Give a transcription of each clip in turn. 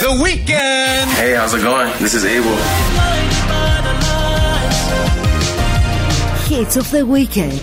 The Weekend. Hey, how's it going? This is Abel. Hits of the Weekend.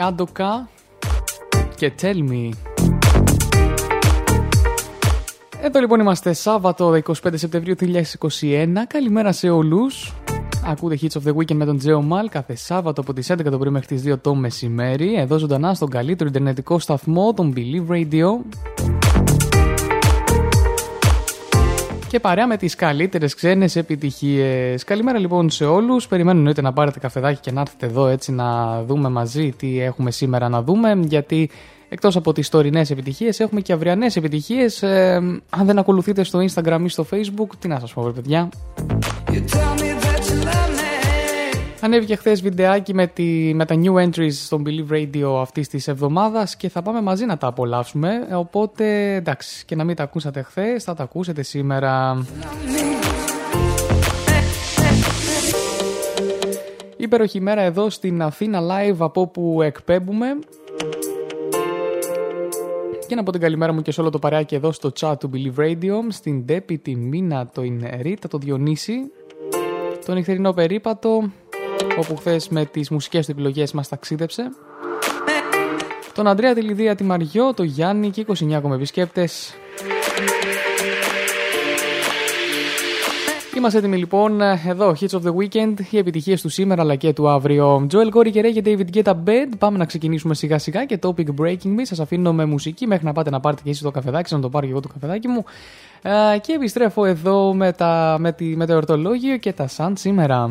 Άντοκα και Tell Me. Εδώ λοιπόν είμαστε Σάββατο 25 Σεπτεμβρίου 2021. Καλημέρα σε όλους. Ακούτε Hits of the Weekend με τον Τζέο Μαλ κάθε Σάββατο από τις 11 το πρωί μέχρι τις 2 το μεσημέρι. Εδώ ζωντανά στον καλύτερο ιντερνετικό σταθμό, τον Believe Radio. Και παρέα με τις καλύτερες ξένες επιτυχίες. Καλημέρα λοιπόν σε όλους. Περιμένω εννοείται να πάρετε καφεδάκι και να έρθετε εδώ έτσι να δούμε μαζί τι έχουμε σήμερα να δούμε. Γιατί εκτός από τις τωρινές επιτυχίες έχουμε και αυριανές επιτυχίες. Ε, αν δεν ακολουθείτε στο Instagram ή στο Facebook, τι να σας πω βρε παιδιά. Ανέβηκε χθες βιντεάκι με, τη, με τα new entries στο Believe Radio αυτής της εβδομάδας και θα πάμε μαζί να τα απολαύσουμε. Οπότε εντάξει, και να μην τα ακούσατε χθες, θα τα ακούσετε σήμερα. Υπέροχη μέρα εδώ στην Αθήνα Live από όπου εκπέμπουμε. Και να πω την καλημέρα μου και σε όλο το παρεάκι εδώ στο chat του Believe Radio, στην Ντέπη, τη Μίνα, το Ινερίτα, το Διονύση, το νυχτερινό περίπατο, όπου χθες με τις μουσικές του επιλογές μας ταξίδεψε. Τον Αντρέα, τη Λιδία, τη Μαριό, το Γιάννη και 29 ακόμα επισκέπτες. Είμαστε έτοιμοι λοιπόν εδώ, Hits of the Weekend, οι επιτυχίες του σήμερα αλλά και του αύριο. Joel Corey και Ray και David Get a Bed. Πάμε να ξεκινήσουμε σιγά σιγά και Topic Breaking Me. Σας αφήνω με μουσική μέχρι να πάτε να πάρετε και εσείς το καφεδάκι, σας, να το πάρω και εγώ το καφεδάκι μου. Ε, και επιστρέφω εδώ με, τα, με, τη, με το εορτολόγιο και τα σαν σήμερα.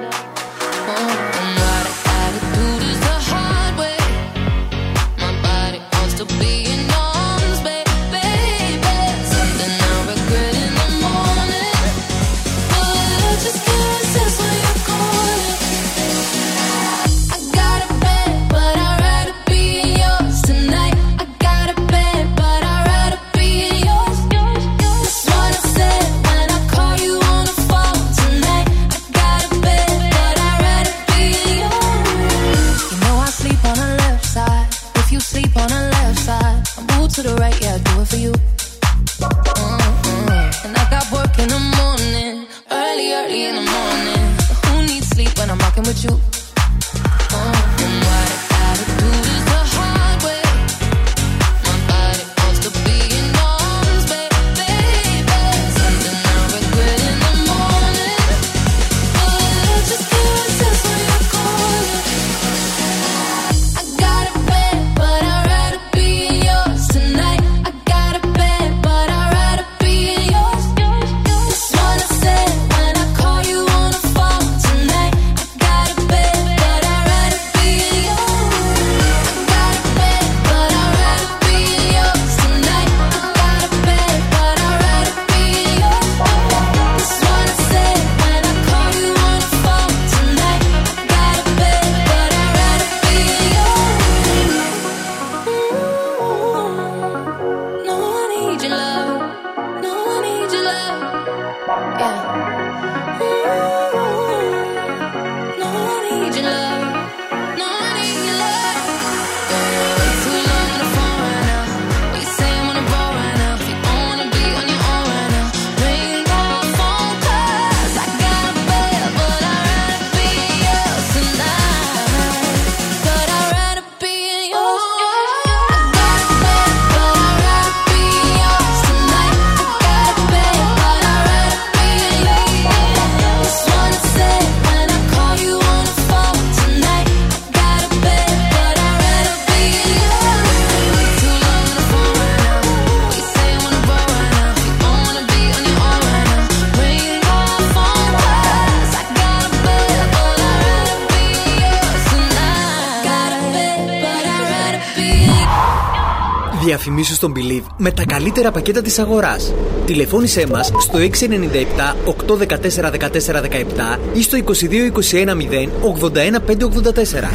στον Believe με τα καλύτερα πακέτα της αγοράς. Τηλεφώνησέ μας στο 697 814 1417 ή στο 22 21 0 81 584.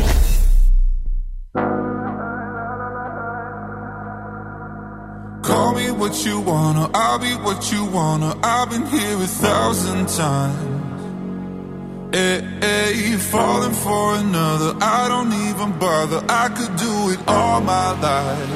Call me what you wanna, I'll be what you wanna. I've been here a thousand times. Hey, hey, falling for another. I don't even bother. I could do it all my life.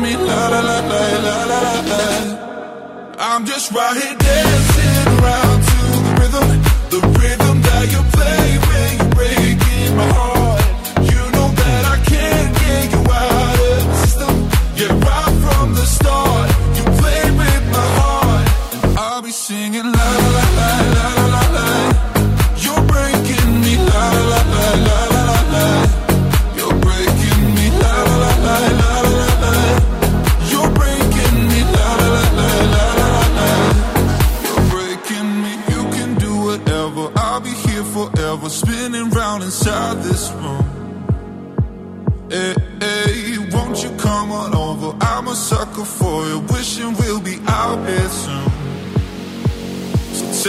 me. La la la la la la la. I'm just right here.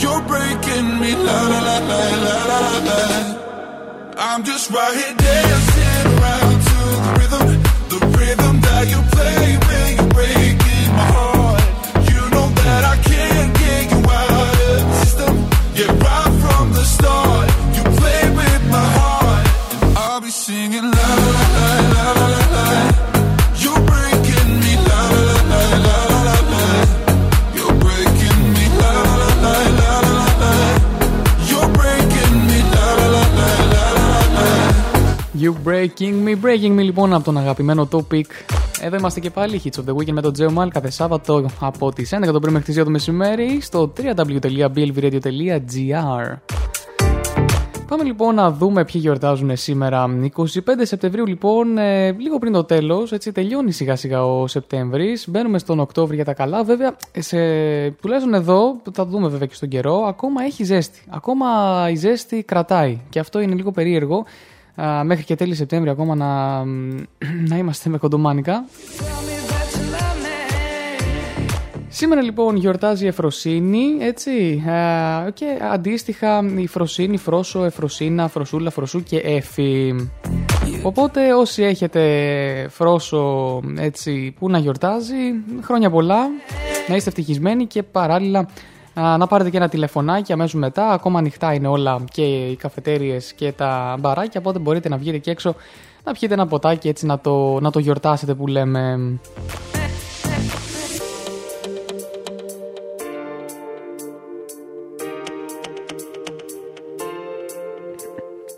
You're breaking me, la la la la la la la. I'm just right here dancing around to the rhythm, the rhythm that you play. You breaking me, breaking me λοιπόν από τον αγαπημένο Topic. Εδώ είμαστε και πάλι, Hits of the Weekend με τον Τζέο Μάλ κάθε Σάββατο από τις 11 το πρωί μέχρι τις 2 το μεσημέρι στο www.blvradio.gr Πάμε λοιπόν να δούμε ποιοι γιορτάζουν σήμερα. 25 Σεπτεμβρίου λοιπόν, ε, λίγο πριν το τέλος, έτσι τελειώνει σιγά σιγά ο Σεπτέμβρης. Μπαίνουμε στον Οκτώβρη για τα καλά. Βέβαια, σε, τουλάχιστον εδώ, που θα δούμε βέβαια και στον καιρό, ακόμα έχει ζέστη. Ακόμα η ζέστη κρατάει και αυτό είναι λίγο περίεργο. Α, μέχρι και τέλη Σεπτέμβρη ακόμα να, να είμαστε με κοντομάνικα. Σήμερα λοιπόν γιορτάζει η Εφροσύνη, έτσι, ε, και αντίστοιχα η Φροσύνη, Φρόσο, Εφροσίνα, Φροσούλα, Φροσού και Έφη. Οπότε όσοι έχετε Φρόσο, έτσι, που να γιορτάζει, χρόνια πολλά, να είστε ευτυχισμένοι και παράλληλα α, να πάρετε και ένα τηλεφωνάκι αμέσως μετά, ακόμα ανοιχτά είναι όλα και οι καφετέριες και τα μπαράκια, οπότε μπορείτε να βγείτε και έξω να πιείτε ένα ποτάκι έτσι να το, να το γιορτάσετε που λέμε.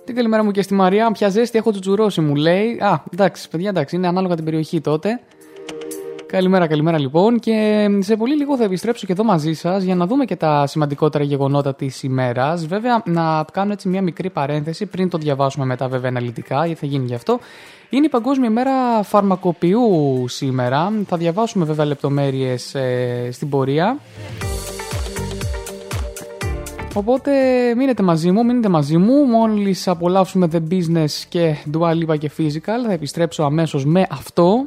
Την καλημέρα μου και στη Μαρία. Πια ζέστη έχω τσουτσουρώσει, μου λέει. Α, εντάξει, παιδιά, εντάξει, είναι ανάλογα την περιοχή τότε. Καλημέρα, καλημέρα λοιπόν. Και σε πολύ λίγο θα επιστρέψω και εδώ μαζί σας για να δούμε και τα σημαντικότερα γεγονότα της ημέρας. Βέβαια, να κάνω έτσι μια μικρή παρένθεση πριν το διαβάσουμε μετά, βέβαια, αναλυτικά, γιατί θα γίνει γι' αυτό. Είναι η Παγκόσμια ημέρα φαρμακοποιού σήμερα. Θα διαβάσουμε βέβαια λεπτομέρειες στην πορεία. Οπότε μείνετε μαζί μου, μείνετε μαζί μου. Μόλις απολαύσουμε The Business και Dua Lipa και Physical, θα επιστρέψω αμέσως με αυτό.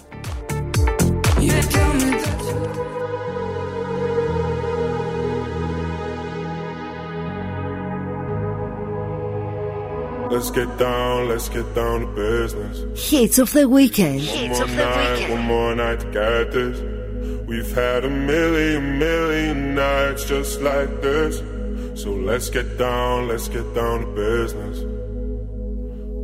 Let's get down, let's get down to business. Hits of the weekend. One more night, one more night to get this. We've had a million, million nights just like this. So let's get down, let's get down to business.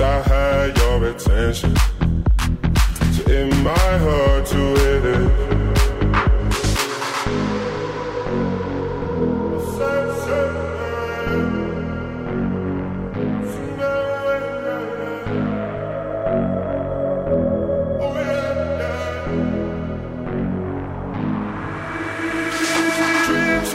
I had your attention. So it might hurt to hit it. Dreams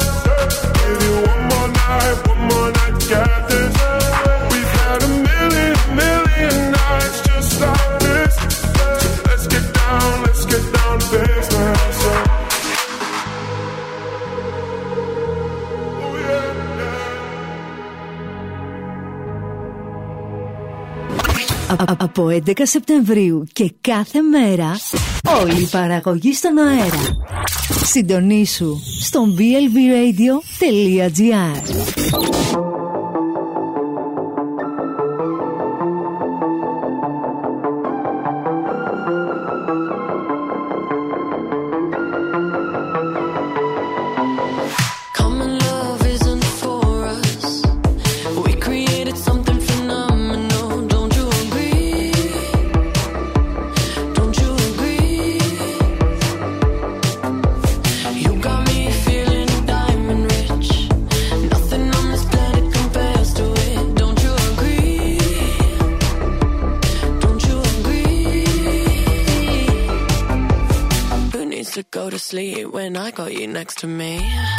We've had a million, million nights just like this. Από 11 Σεπτεμβρίου και κάθε μέρα όλη η παραγωγή στον αέρα. Συντονίσου στο blvradio.gr you next to me?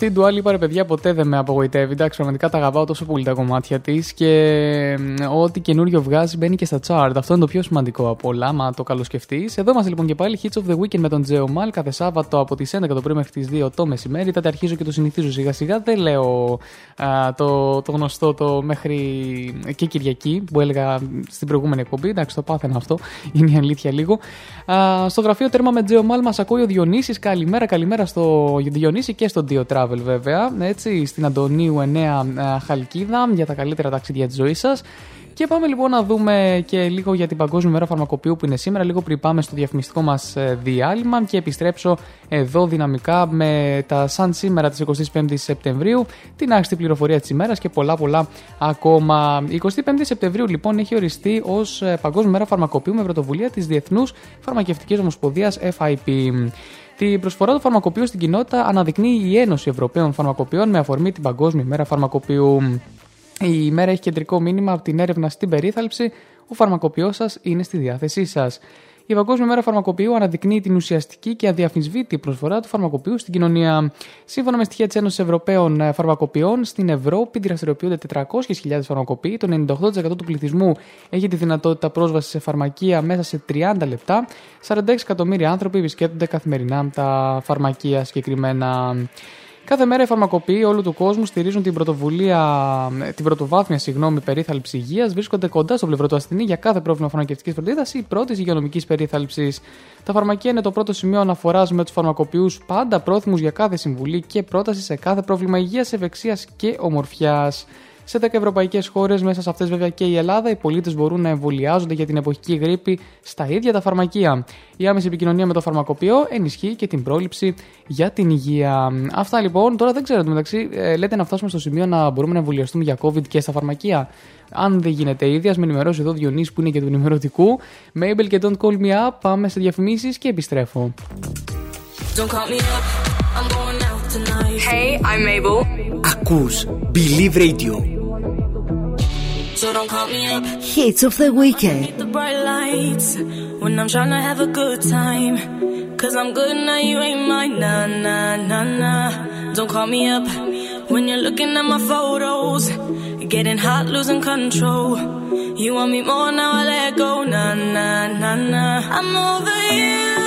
Αυτή η Dua Lipa, ρε παιδιά, ποτέ δεν με απογοητεύει. Εντάξει, πραγματικά τα αγαπάω τόσο πολύ τα κομμάτια της και μ, ό,τι καινούριο βγάζει μπαίνει και στα chart. Αυτό είναι το πιο σημαντικό από όλα, μα το καλοσκεφτείς. Εδώ είμαστε λοιπόν και πάλι Hits of the Weekend με τον Τζέο Μαλ κάθε Σάββατο από τις 11 το πρωί μέχρι τις 2 το μεσημέρι. Τότε αρχίζω και το συνηθίζω σιγά σιγά. Δεν λέω α, το, το γνωστό το μέχρι και Κυριακή που έλεγα στην προηγούμενη εκπομπή. Εντάξει, το πάθαινα αυτό. Είναι η αλήθεια λίγο. Α, στο γραφείο τέρμα με Τζέο Μαλ μας ακούει ο Διονύσης. Καλημέρα, καλημέρα στο Διονύση και στον Dio Travel βέβαια. Έτσι, στην Αντωνίου 9 α, Χαλκίδα για τα καλύτερα ταξίδια της ζωής σας. Και πάμε λοιπόν να δούμε και λίγο για την Παγκόσμια Μέρα Φαρμακοποιού που είναι σήμερα, λίγο πριν πάμε στο διαφημιστικό μας διάλειμμα και επιστρέψω εδώ δυναμικά με τα σαν σήμερα της 25η Σεπτεμβρίου, την άξιτη πληροφορία της ημέρας και πολλά πολλά ακόμα. Η 25η Σεπτεμβρίου λοιπόν έχει οριστεί ως Παγκόσμια Μέρα Φαρμακοποιού με πρωτοβουλία της Διεθνούς Φαρμακευτικής Ομοσπονδίας FIP. Την προσφορά του φαρμακοποιού στην κοινότητα αναδεικνύει η Ένωση Ευρωπαίων Φαρμακοποιών με αφορμή την Παγκόσμια ημέρα φαρμακοποιού. Η ημέρα έχει κεντρικό μήνυμα από την έρευνα στην περίθαλψη. Ο φαρμακοποιός σας είναι στη διάθεσή σας. Η Παγκόσμια Μέρα Φαρμακοποιού αναδεικνύει την ουσιαστική και αδιαφυσβήτη προσφορά του φαρμακοποιού στην κοινωνία. Σύμφωνα με στοιχεία της Ένωσης Ευρωπαίων Φαρμακοποιών, στην Ευρώπη δραστηριοποιούνται 400.000 φαρμακοποιοί. Το 98% του πληθυσμού έχει τη δυνατότητα πρόσβασης σε φαρμακεία μέσα σε 30 λεπτά. 46 εκατομμύρια άνθρωποι επισκέπτονται καθημερινά τα φαρμακεία συγκεκριμένα. Κάθε μέρα οι φαρμακοποιοί όλου του κόσμου στηρίζουν την, πρωτοβουλία, την πρωτοβάθμια συγγνώμη, περίθαλψη υγείας, βρίσκονται κοντά στο πλευρό του ασθενή για κάθε πρόβλημα φαρμακευτικής φροντίδας ή πρώτης υγειονομικής περίθαλψης. Τα φαρμακεία είναι το πρώτο σημείο αναφοράς με τους φαρμακοποιούς πάντα πρόθυμους για κάθε συμβουλή και πρόταση σε κάθε πρόβλημα υγείας, ευεξίας και ομορφιάς. Σε 10 ευρωπαϊκές χώρες, μέσα σε αυτές βέβαια και η Ελλάδα, οι πολίτες μπορούν να εμβολιάζονται για την εποχική γρήπη στα ίδια τα φαρμακεία. Η άμεση επικοινωνία με το φαρμακοποιό ενισχύει και την πρόληψη για την υγεία. Αυτά λοιπόν, τώρα δεν ξέρω μεταξύ, ε, λέτε να φτάσουμε στο σημείο να μπορούμε να εμβολιαστούμε για COVID και στα φαρμακεία. Αν δεν γίνεται ήδη, ας με ενημερώσει εδώ Διονύη που είναι και του ενημερωτικού. Mabel και Don't Call Me Up, πάμε σε διαφημίσεις και επιστρέφω. Don't call me up, I'm going out tonight. Hey, I'm Mabel. Ακούς Believe Radio. So don't call me up. Hits of the weekend. The bright lights when I'm trying to have a good time. Cause I'm good now, you ain't mine. Nah, nah, nah, nah. Don't call me up when you're looking at my photos. Getting hot, losing control. You want me more now, I let go. Nah, nah, nah, nah. I'm over you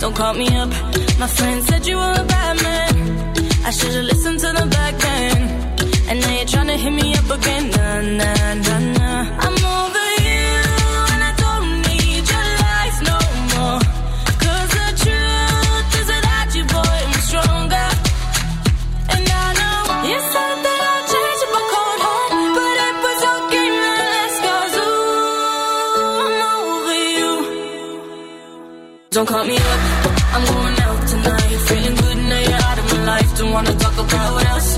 Don't call me up. My friend said you were a bad man. I should've listened to the back then. And now you're trying to hit me up again. Nah, nah, nah, nah. I'm over you. And I don't need your lies no more. Cause the truth is you, boy, I'm stronger. And I know you said that I'd change cold heart, but it was cause ooh, I'm over you. Don't call me up, wanna talk about us.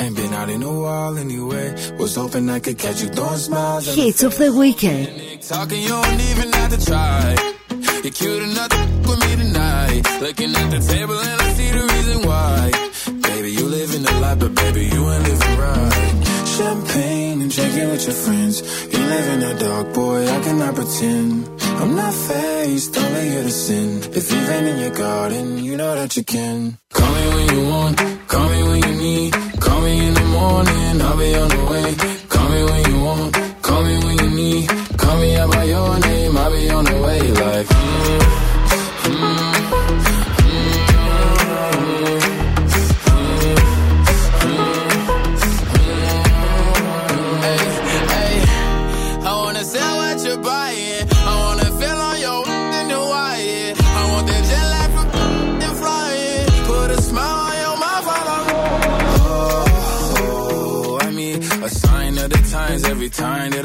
Ain't been out in a while anyway. Was hoping I could catch you throwing smiles. Hits of the weekend. Talking, you don't even have to try. You're cute enough to f- with me tonight. Looking at the table and I see the reason why. Baby, you live in the life, but baby, you ain't living right. Champagne and drinking with your friends. You live in the dark, boy, I cannot pretend. I'm not faced, only here to sin. If you've been in your garden, you know that you can. Call me when you want, call me when you need. Call me in the morning, I'll be on the way.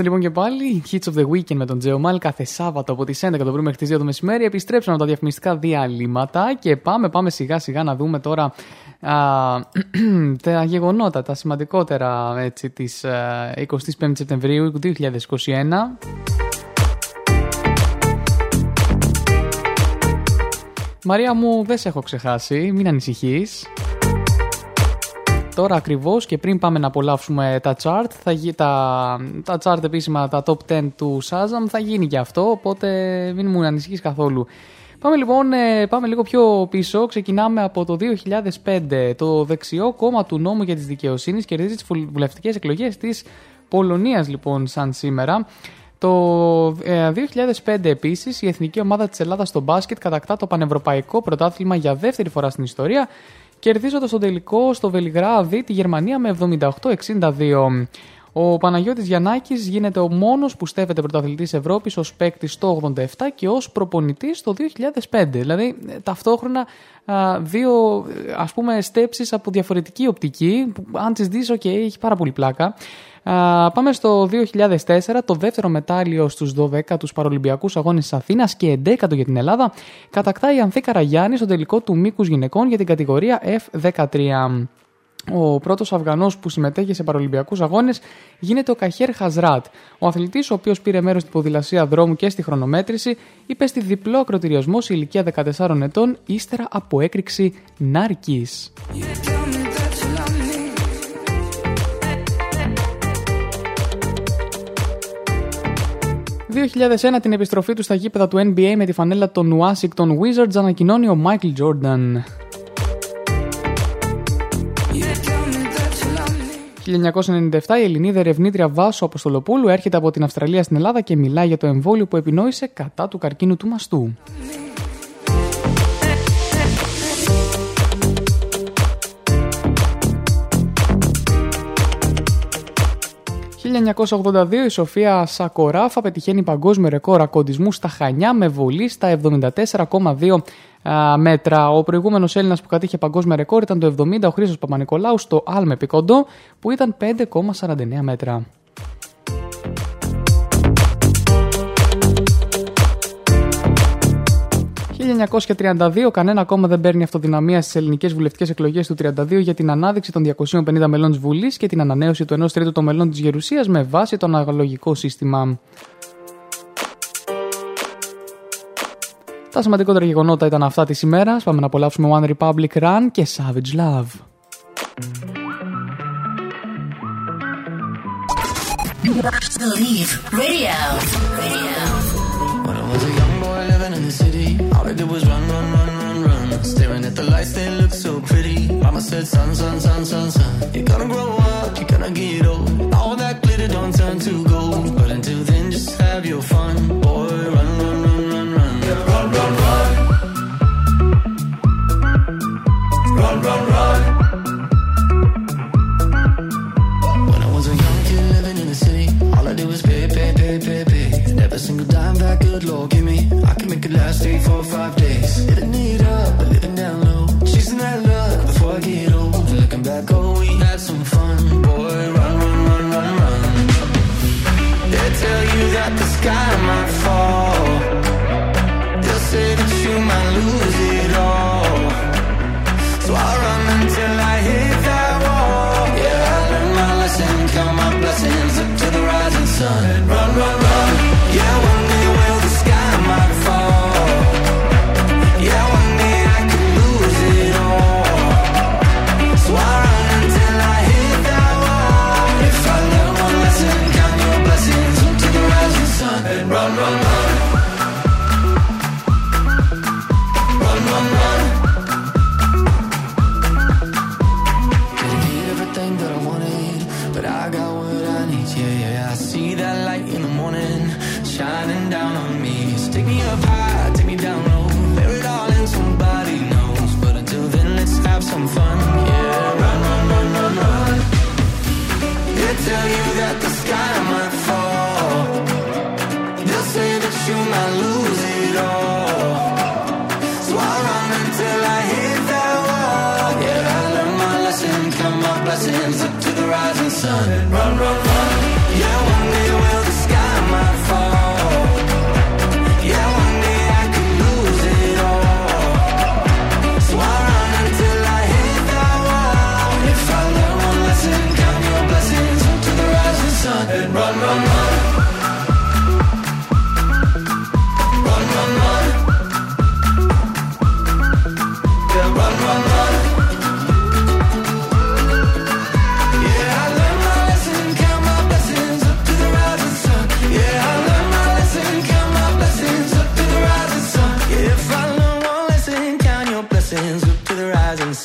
είμαστε λοιπόν και πάλι. Hits of the Weekend με τον Τζέο Μάλ κάθε Σάββατο από τις 11 το πρωί μέχρι τις 2 το μεσημέρι. Επιστρέψαμε από τα διαφημιστικά διαλύματα και πάμε, πάμε σιγά σιγά να δούμε τώρα α, τα γεγονότα, τα σημαντικότερα έτσι, της α, 25 Σεπτεμβρίου 2021. Μαρία μου, δεν σε έχω ξεχάσει, μην ανησυχείς. Τώρα ακριβώς και πριν πάμε να απολαύσουμε τα chart, θα γι... τα... τα chart επίσημα, τα top 10 του Shazam θα γίνει και αυτό, οπότε μην μου ανησυχείς καθόλου. Πάμε λοιπόν, ε, πάμε λίγο πιο πίσω. Ξεκινάμε από το 2005. Το δεξιό κόμμα του νόμου για τις δικαιοσύνης κερδίζει τις βουλευτικές εκλογές της Πολωνίας λοιπόν σαν σήμερα. Το ε, 2005 επίσης η εθνική ομάδα της Ελλάδας στο μπάσκετ κατακτά το πανευρωπαϊκό πρωτάθλημα για δεύτερη φορά στην ιστορία κερδίζοντας τον τελικό στο Βελιγράδι τη Γερμανία με 78-62. Ο Παναγιώτης Γιαννάκης γίνεται ο μόνος που στέφεται πρωταθλητής Ευρώπης ως παίκτης το 87 και ως προπονητής το 2005. Δηλαδή ε, ταυτόχρονα α, δύο ε, ας πούμε στέψεις από διαφορετική οπτική που αν τις δεις ok έχει πάρα πολύ πλάκα. Α, πάμε στο 2004, το δεύτερο μετάλλιο στους 12 τους Παρολυμπιακούς Αγώνες της Αθήνας και 11ο για την Ελλάδα, κατακτάει η Ανθή Καραγιάννη στο τελικό του μήκους γυναικών για την κατηγορία F13. Ο πρώτος Αφγανό που συμμετέχει σε Παρολυμπιακούς Αγώνες γίνεται ο Καχέρ Χαζράτ. Ο αθλητής, ο οποίος πήρε μέρος στην ποδηλασία δρόμου και στη χρονομέτρηση, είπε στη διπλό ακροτηριασμό σε ηλικία 14 ετών ύστερα από έκρηξη νάρκη. 2001 την επιστροφή του στα γήπεδα του NBA με τη φανέλα των Washington Wizards ανακοινώνει ο Michael Jordan. 1997 η Ελληνίδα ερευνήτρια Βάσο Αποστολοπούλου έρχεται από την Αυστραλία στην Ελλάδα και μιλάει για το εμβόλιο που επινόησε κατά του καρκίνου του μαστού. 1982 η Σοφία Σακοράφα πετυχαίνει παγκόσμιο ρεκόρ ακοντισμού στα Χανιά με βολή στα 74,2 μέτρα. Ο προηγούμενος Έλληνας που κατήχε παγκόσμιο ρεκόρ ήταν το 70 ο Χρήστο Παπα-Νικολάου στο Άλμε Πικοντό που ήταν 5,49 μέτρα. ...1932 κανένα κόμμα δεν παίρνει αυτοδυναμία στις ελληνικές βουλευτικές εκλογές του 32 για την ανάδειξη των 250 μελών της Βουλής και την ανανέωση του 1 τρίτου των μελών της Γερουσίας με βάση το αναλογικό σύστημα. Τα σημαντικότερα γεγονότα ήταν αυτά της ημέρας. Πάμε να απολαύσουμε One Republic Run και Savage Love. Believe Radio. Radio. City, all I did was run, run, run, run, run. Staring at the lights, they look so pretty. Mama said, son, son, son, son, son. You're gonna grow up, that good Lord give me, I can make it last three, four, five days. Living it up, but living down low. Chasing that luck before I get old. Looking back, oh, we had some fun. Boy, run, run, run, run, run. They tell you that the sky might fall.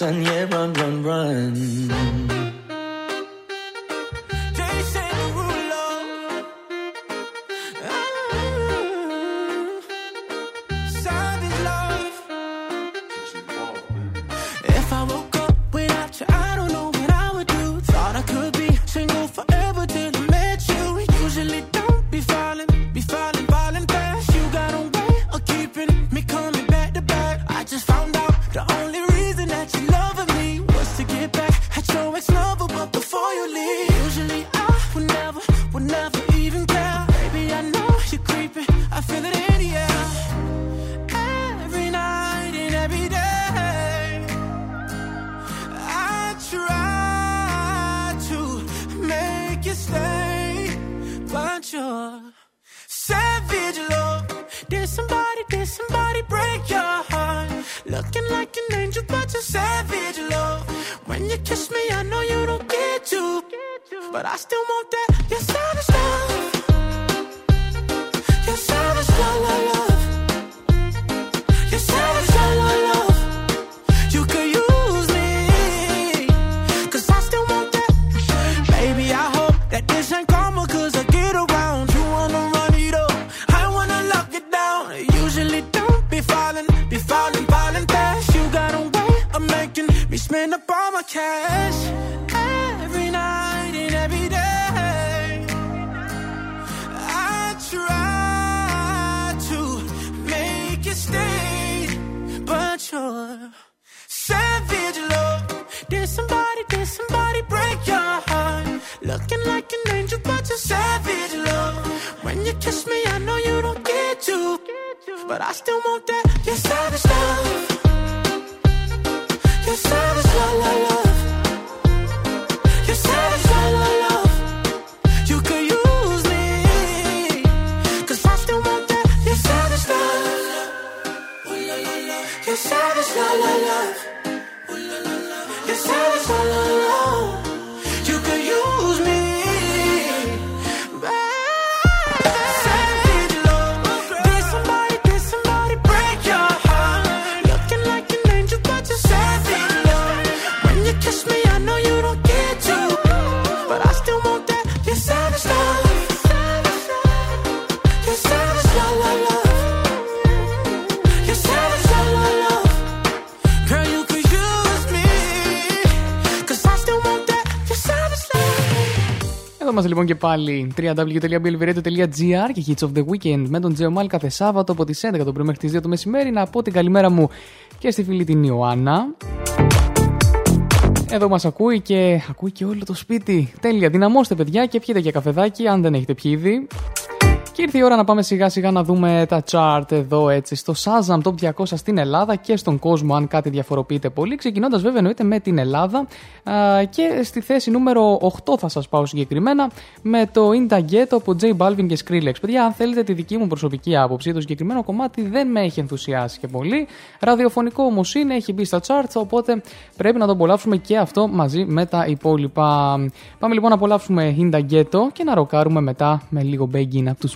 Señor. but I still want that. Yes, I'm a. But I still want that, Yes, I love λοιπόν και πάλι www.belverito.gr και Hits of the Weekend με τον Τζεωμάλ κάθε Σάββατο από τις 11 το πρωί μέχρι τις 2 το μεσημέρι. Να πω την καλημέρα μου και στη φίλη την Ιωάννα. Εδώ μας ακούει και ακούει και όλο το σπίτι. Τέλεια, δυναμώστε παιδιά και πιείτε και καφεδάκι αν δεν έχετε πιει ήδη. Και ήρθε η ώρα να πάμε σιγά σιγά να δούμε τα chart εδώ έτσι στο Shazam Top 200 στην Ελλάδα και στον κόσμο αν κάτι διαφοροποιείται πολύ. Ξεκινώντας βέβαια εννοείται με την Ελλάδα και στη θέση νούμερο 8 θα σας πάω συγκεκριμένα με το Indageto από J Balvin και Skrillex. Παιδιά αν θέλετε τη δική μου προσωπική άποψη το συγκεκριμένο κομμάτι δεν με έχει ενθουσιάσει και πολύ. Ραδιοφωνικό όμως είναι, έχει μπει στα charts οπότε πρέπει να το απολαύσουμε και αυτό μαζί με τα υπόλοιπα. Πάμε λοιπόν να απολαύσουμε Indageto και να ροκάρουμε μετά με λίγο begging από τους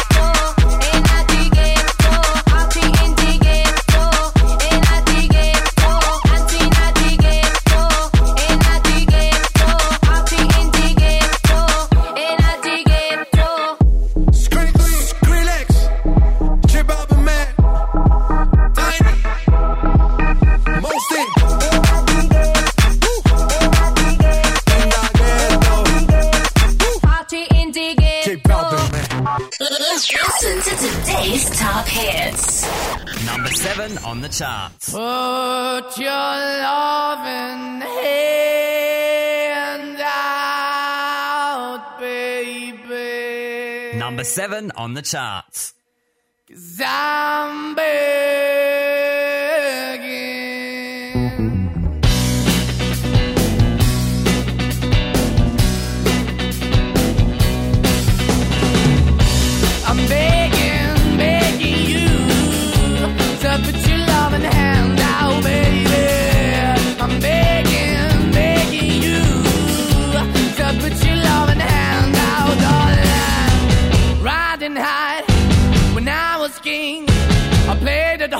On the charts. Put your loving hand out, baby. Number seven on the charts. Cause I'm begging.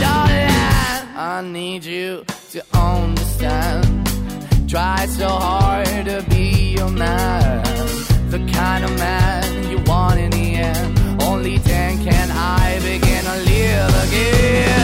Darling. I need you to understand. Try so hard to be your man. The kind of man you want in the end. Only then can I begin to live again.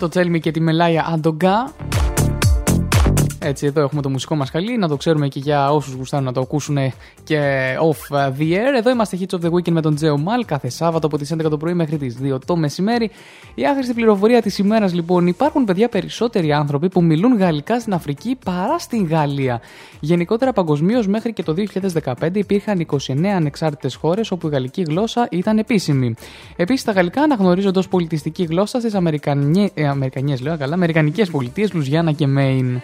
I'm begging, begging το Τσέλμι και τη Μελάια Αντογκά. Έτσι, εδώ έχουμε το μουσικό μας χαλί, να το ξέρουμε και για όσους γουστάρουν να το ακούσουν και off the air. Εδώ είμαστε Hits of the Weekend με τον Τζέο Μαλ κάθε Σάββατο από τις 11 το πρωί μέχρι τις 2 το μεσημέρι. Η άχρηστη πληροφορία της ημέρας λοιπόν: υπάρχουν παιδιά περισσότεροι άνθρωποι που μιλούν γαλλικά στην Αφρική παρά στην Γαλλία. Γενικότερα παγκοσμίως μέχρι και το 2015 υπήρχαν 29 ανεξάρτητες χώρες όπου η γαλλική γλώσσα ήταν επίσημη. Επίσης, τα γαλλικά αναγνωρίζονται ως πολιτιστική γλώσσα στις Αμερικανικές πολιτείες Λουζιάννα και Μέιν.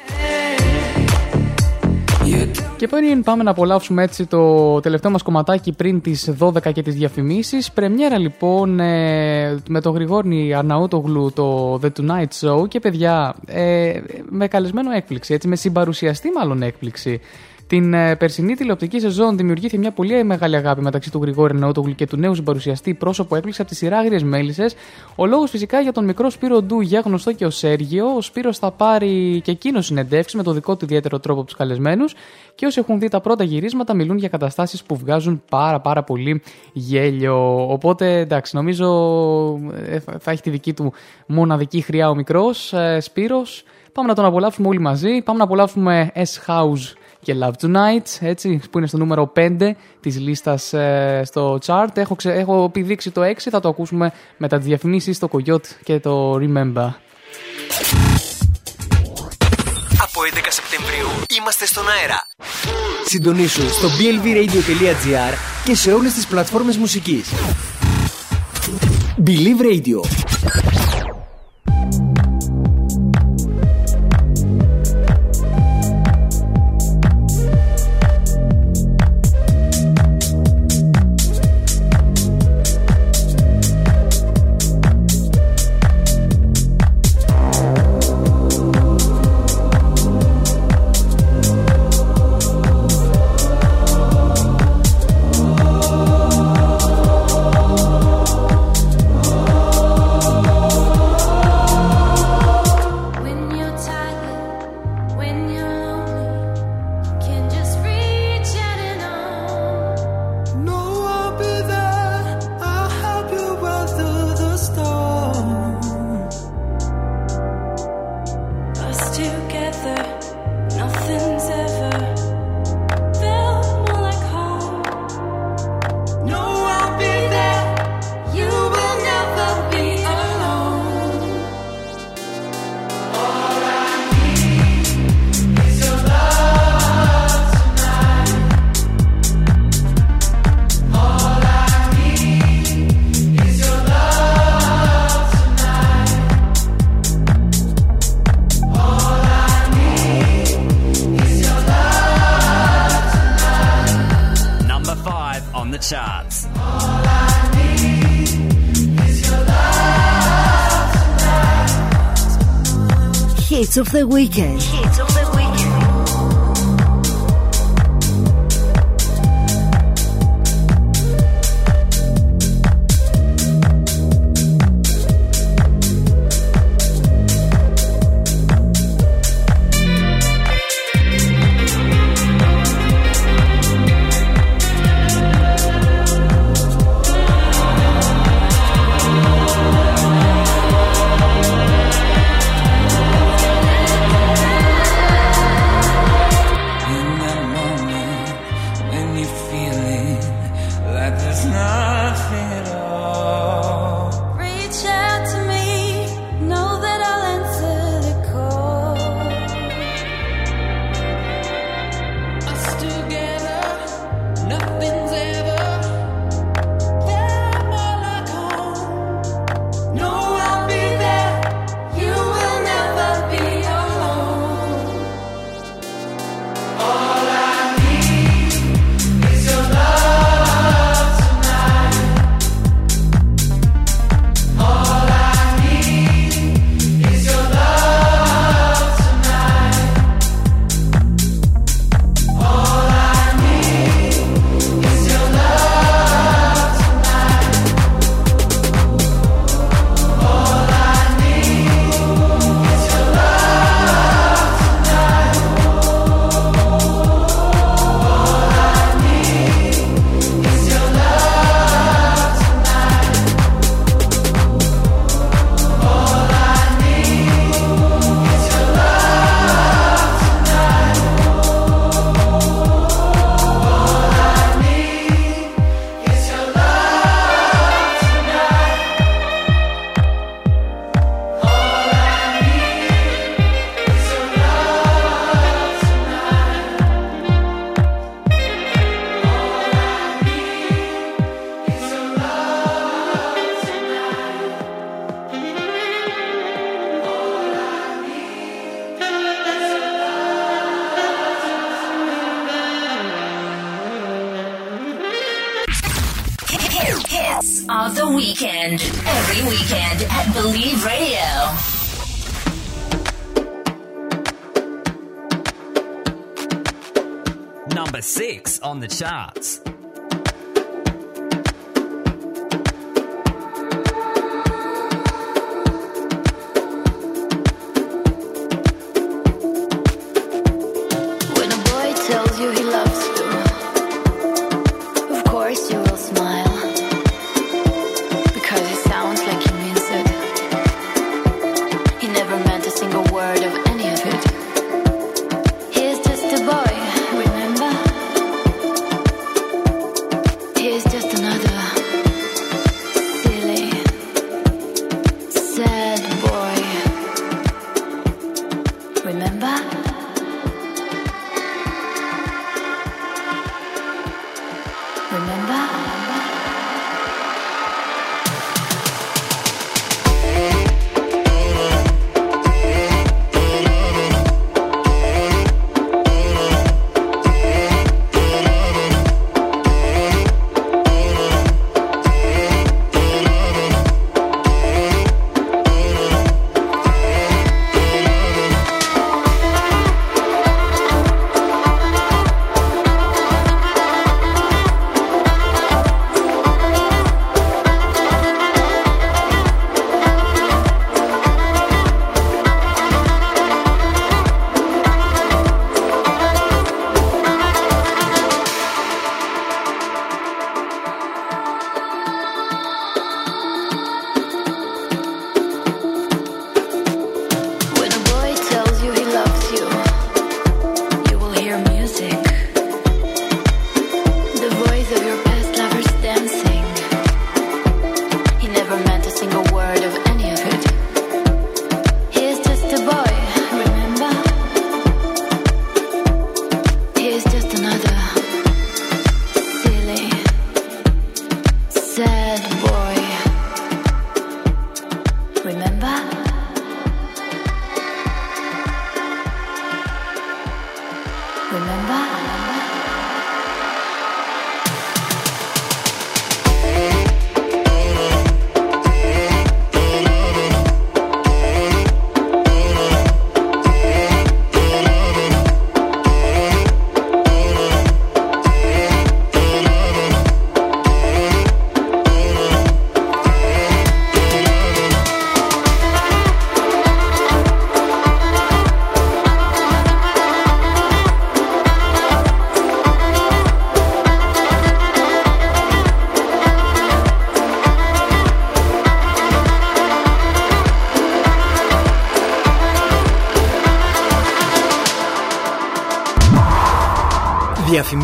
Και πριν πάμε να απολαύσουμε έτσι το τελευταίο μας κομματάκι πριν τις 12 και τις διαφημίσεις. Πρεμιέρα λοιπόν ε, με τον Γρηγόρνη Αρναούτογλου το The Tonight Show. Και παιδιά ε, με καλεσμένο έκπληξη, έτσι με συμπαρουσιαστή μάλλον έκπληξη την ε, περσινή τηλεοπτική σεζόν δημιουργήθηκε μια πολύ μεγάλη αγάπη μεταξύ του Γρηγόρη Νεότογλου και του νέου συμπαρουσιαστή πρόσωπο έκπληξη από τι σειρά Άγριες Μέλισσες. Ο λόγος φυσικά για τον μικρό Σπύρο Ντούγια, γνωστό και ο Σέργιο. Ο Σπύρος θα πάρει και εκείνο συνεντεύξει με το δικό του ιδιαίτερο τρόπο από τους καλεσμένους. Και όσοι έχουν δει τα πρώτα γυρίσματα μιλούν για καταστάσεις που βγάζουν πάρα πάρα πολύ γέλιο. Οπότε εντάξει, νομίζω ε, θα έχει τη δική του μοναδική χρειά ο μικρός ε, Σπύρος. Πάμε να τον απολαύσουμε όλοι μαζί. Πάμε να απολαύσουμε S-House και Love Tonight, έτσι, που είναι στο νούμερο 5 της λίστας ε, στο chart. Έχω, ξε, έχω επιδείξει το 6, θα το ακούσουμε μετά τις διαφημίσεις, το Coyote και το Remember. Από 11 Σεπτεμβρίου είμαστε στον αέρα. Συντονίσου στο blvradio.gr και σε όλες τις πλατφόρμες μουσικής. Believe Radio. Of the weekend.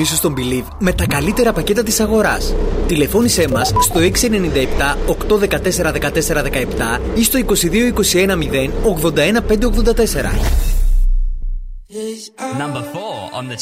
στον Believe με τα καλύτερα πακέτα της αγοράς. Τηλεφώνησέ μας στο 697 814 1417 ή στο 2221 081 584. Number 4 on the.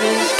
darkness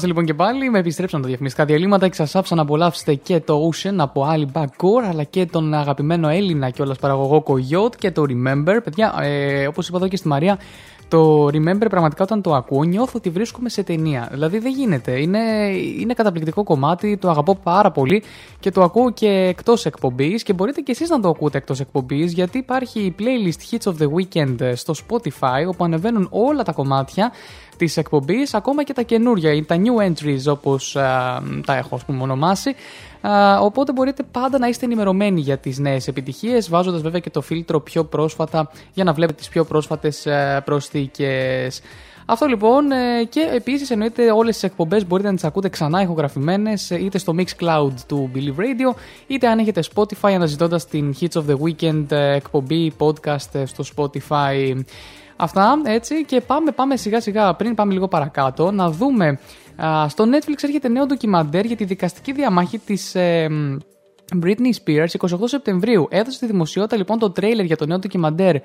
είμαστε λοιπόν και πάλι. Με επιστρέψαν τα διαφημιστικά διαλύματα. Εξασάψαν να απολαύσετε και το Ocean από Ali Backcore αλλά και τον αγαπημένο Έλληνα κιόλα παραγωγό Coyote και το Remember. Παιδιά, ε, όπως είπα εδώ και στη Μαρία, το Remember πραγματικά όταν το ακούω νιώθω ότι βρίσκομαι σε ταινία. Δηλαδή δεν γίνεται. Είναι, είναι καταπληκτικό κομμάτι, το αγαπώ πάρα πολύ και το ακούω και εκτός εκπομπής και μπορείτε και εσείς να το ακούτε εκτός εκπομπής γιατί υπάρχει η playlist Hits of the Weekend στο Spotify όπου ανεβαίνουν όλα τα κομμάτια της εκπομπής, ακόμα και τα καινούρια, τα new entries όπως τα έχω ας πούμε ονομάσει. Α, οπότε μπορείτε πάντα να είστε ενημερωμένοι για τις νέες επιτυχίες, βάζοντας βέβαια και το φίλτρο πιο πρόσφατα για να βλέπετε τις πιο πρόσφατες ε, προσθήκες. Αυτό λοιπόν ε, και επίσης εννοείται όλες τις εκπομπές μπορείτε να τις ακούτε ξανά ηχογραφημένες ε, είτε στο Mixcloud του Believe Radio είτε αν έχετε Spotify αναζητώντας την Hits of the Weekend ε, εκπομπή podcast ε, στο Spotify. Αυτά έτσι και πάμε, πάμε σιγά σιγά πριν πάμε λίγο παρακάτω να δούμε α, στο Netflix έρχεται νέο ντοκιμαντέρ για τη δικαστική διαμάχη της ε, Britney Spears 28 Σεπτεμβρίου έδωσε στη δημοσιότητα λοιπόν το τρέιλερ για το νέο ντοκιμαντέρ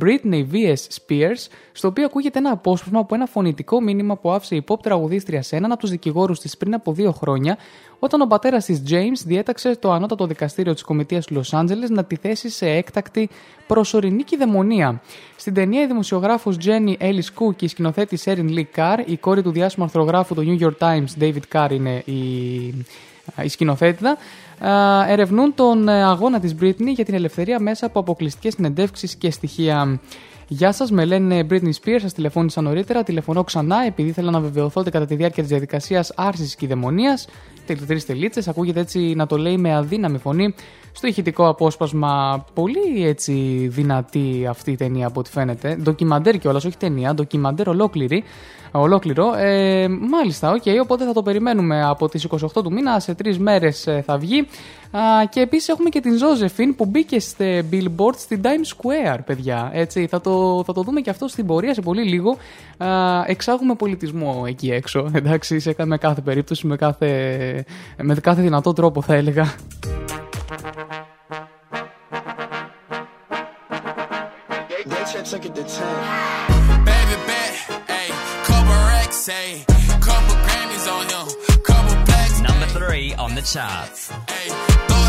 Britney vs Spears στο οποίο ακούγεται ένα απόσπασμα από ένα φωνητικό μήνυμα που άφησε η pop τραγουδίστρια σε έναν από τους δικηγόρους της πριν από δύο χρόνια όταν ο πατέρας της James διέταξε το ανώτατο δικαστήριο της Κομιτείας του Λο Άντζελε να τη θέσει σε έκτακτη προσωρινή κυδαιμονία. Στην ταινία, η δημοσιογράφος Jenny Ellis Cook και η σκηνοθέτης Erin Lee Carr, η κόρη του διάσημου αρθρογράφου του New York Times David Carr είναι η, η σκηνοθέτηδα, α, ερευνούν τον ε, αγώνα της Britney για την ελευθερία μέσα από αποκλειστικές συνεντεύξεις και στοιχεία. Γεια σας, με λένε Britney Spears. Σας τηλεφώνησα νωρίτερα. Τηλεφωνώ ξανά επειδή ήθελα να βεβαιωθώ ότι κατά τη διάρκεια της διαδικασίας άρσης κυδαιμονία. Τρεις τελίτσες. Ακούγεται έτσι να το λέει με αδύναμη φωνή στο ηχητικό απόσπασμα. Πολύ έτσι δυνατή αυτή η ταινία από ό,τι φαίνεται. Ντοκιμαντέρ κιόλας, όχι ταινία. Ντοκιμαντέρ ολόκληρη. Ολόκληρο. Ε, μάλιστα, OK, okay, οπότε θα το περιμένουμε από τις 28 του μήνα, σε τρεις μέρες ε, θα βγει. Α, και επίσης έχουμε και την Ζώζεφιν που μπήκε σε billboard στην Times Square, παιδιά. Έτσι, θα, το, θα το δούμε και αυτό στην πορεία σε πολύ λίγο. Α, εξάγουμε πολιτισμό εκεί έξω, εντάξει, σε, με κάθε περίπτωση, με κάθε, με κάθε δυνατό τρόπο θα έλεγα. Baby bet, ayy, ayy, couple Grammys on him, couple plaques. Number three on the charts. Ayy,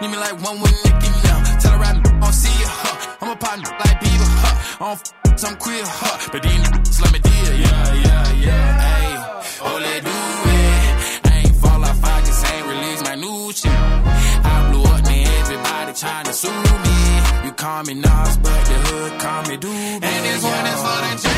Need me like one with Nicky now. Tell her I don't see you, huh? I'm a partner like Bieber, huh? I don't f- some queer, huh? But these niggas let me deal, yeah, yeah, yeah, ayy. Oh, let do it. I ain't fall off, I just ain't release my new shit. I blew up, man, everybody trying to sue me. You call me Nas, but the hood call me Doobie. And this one is for the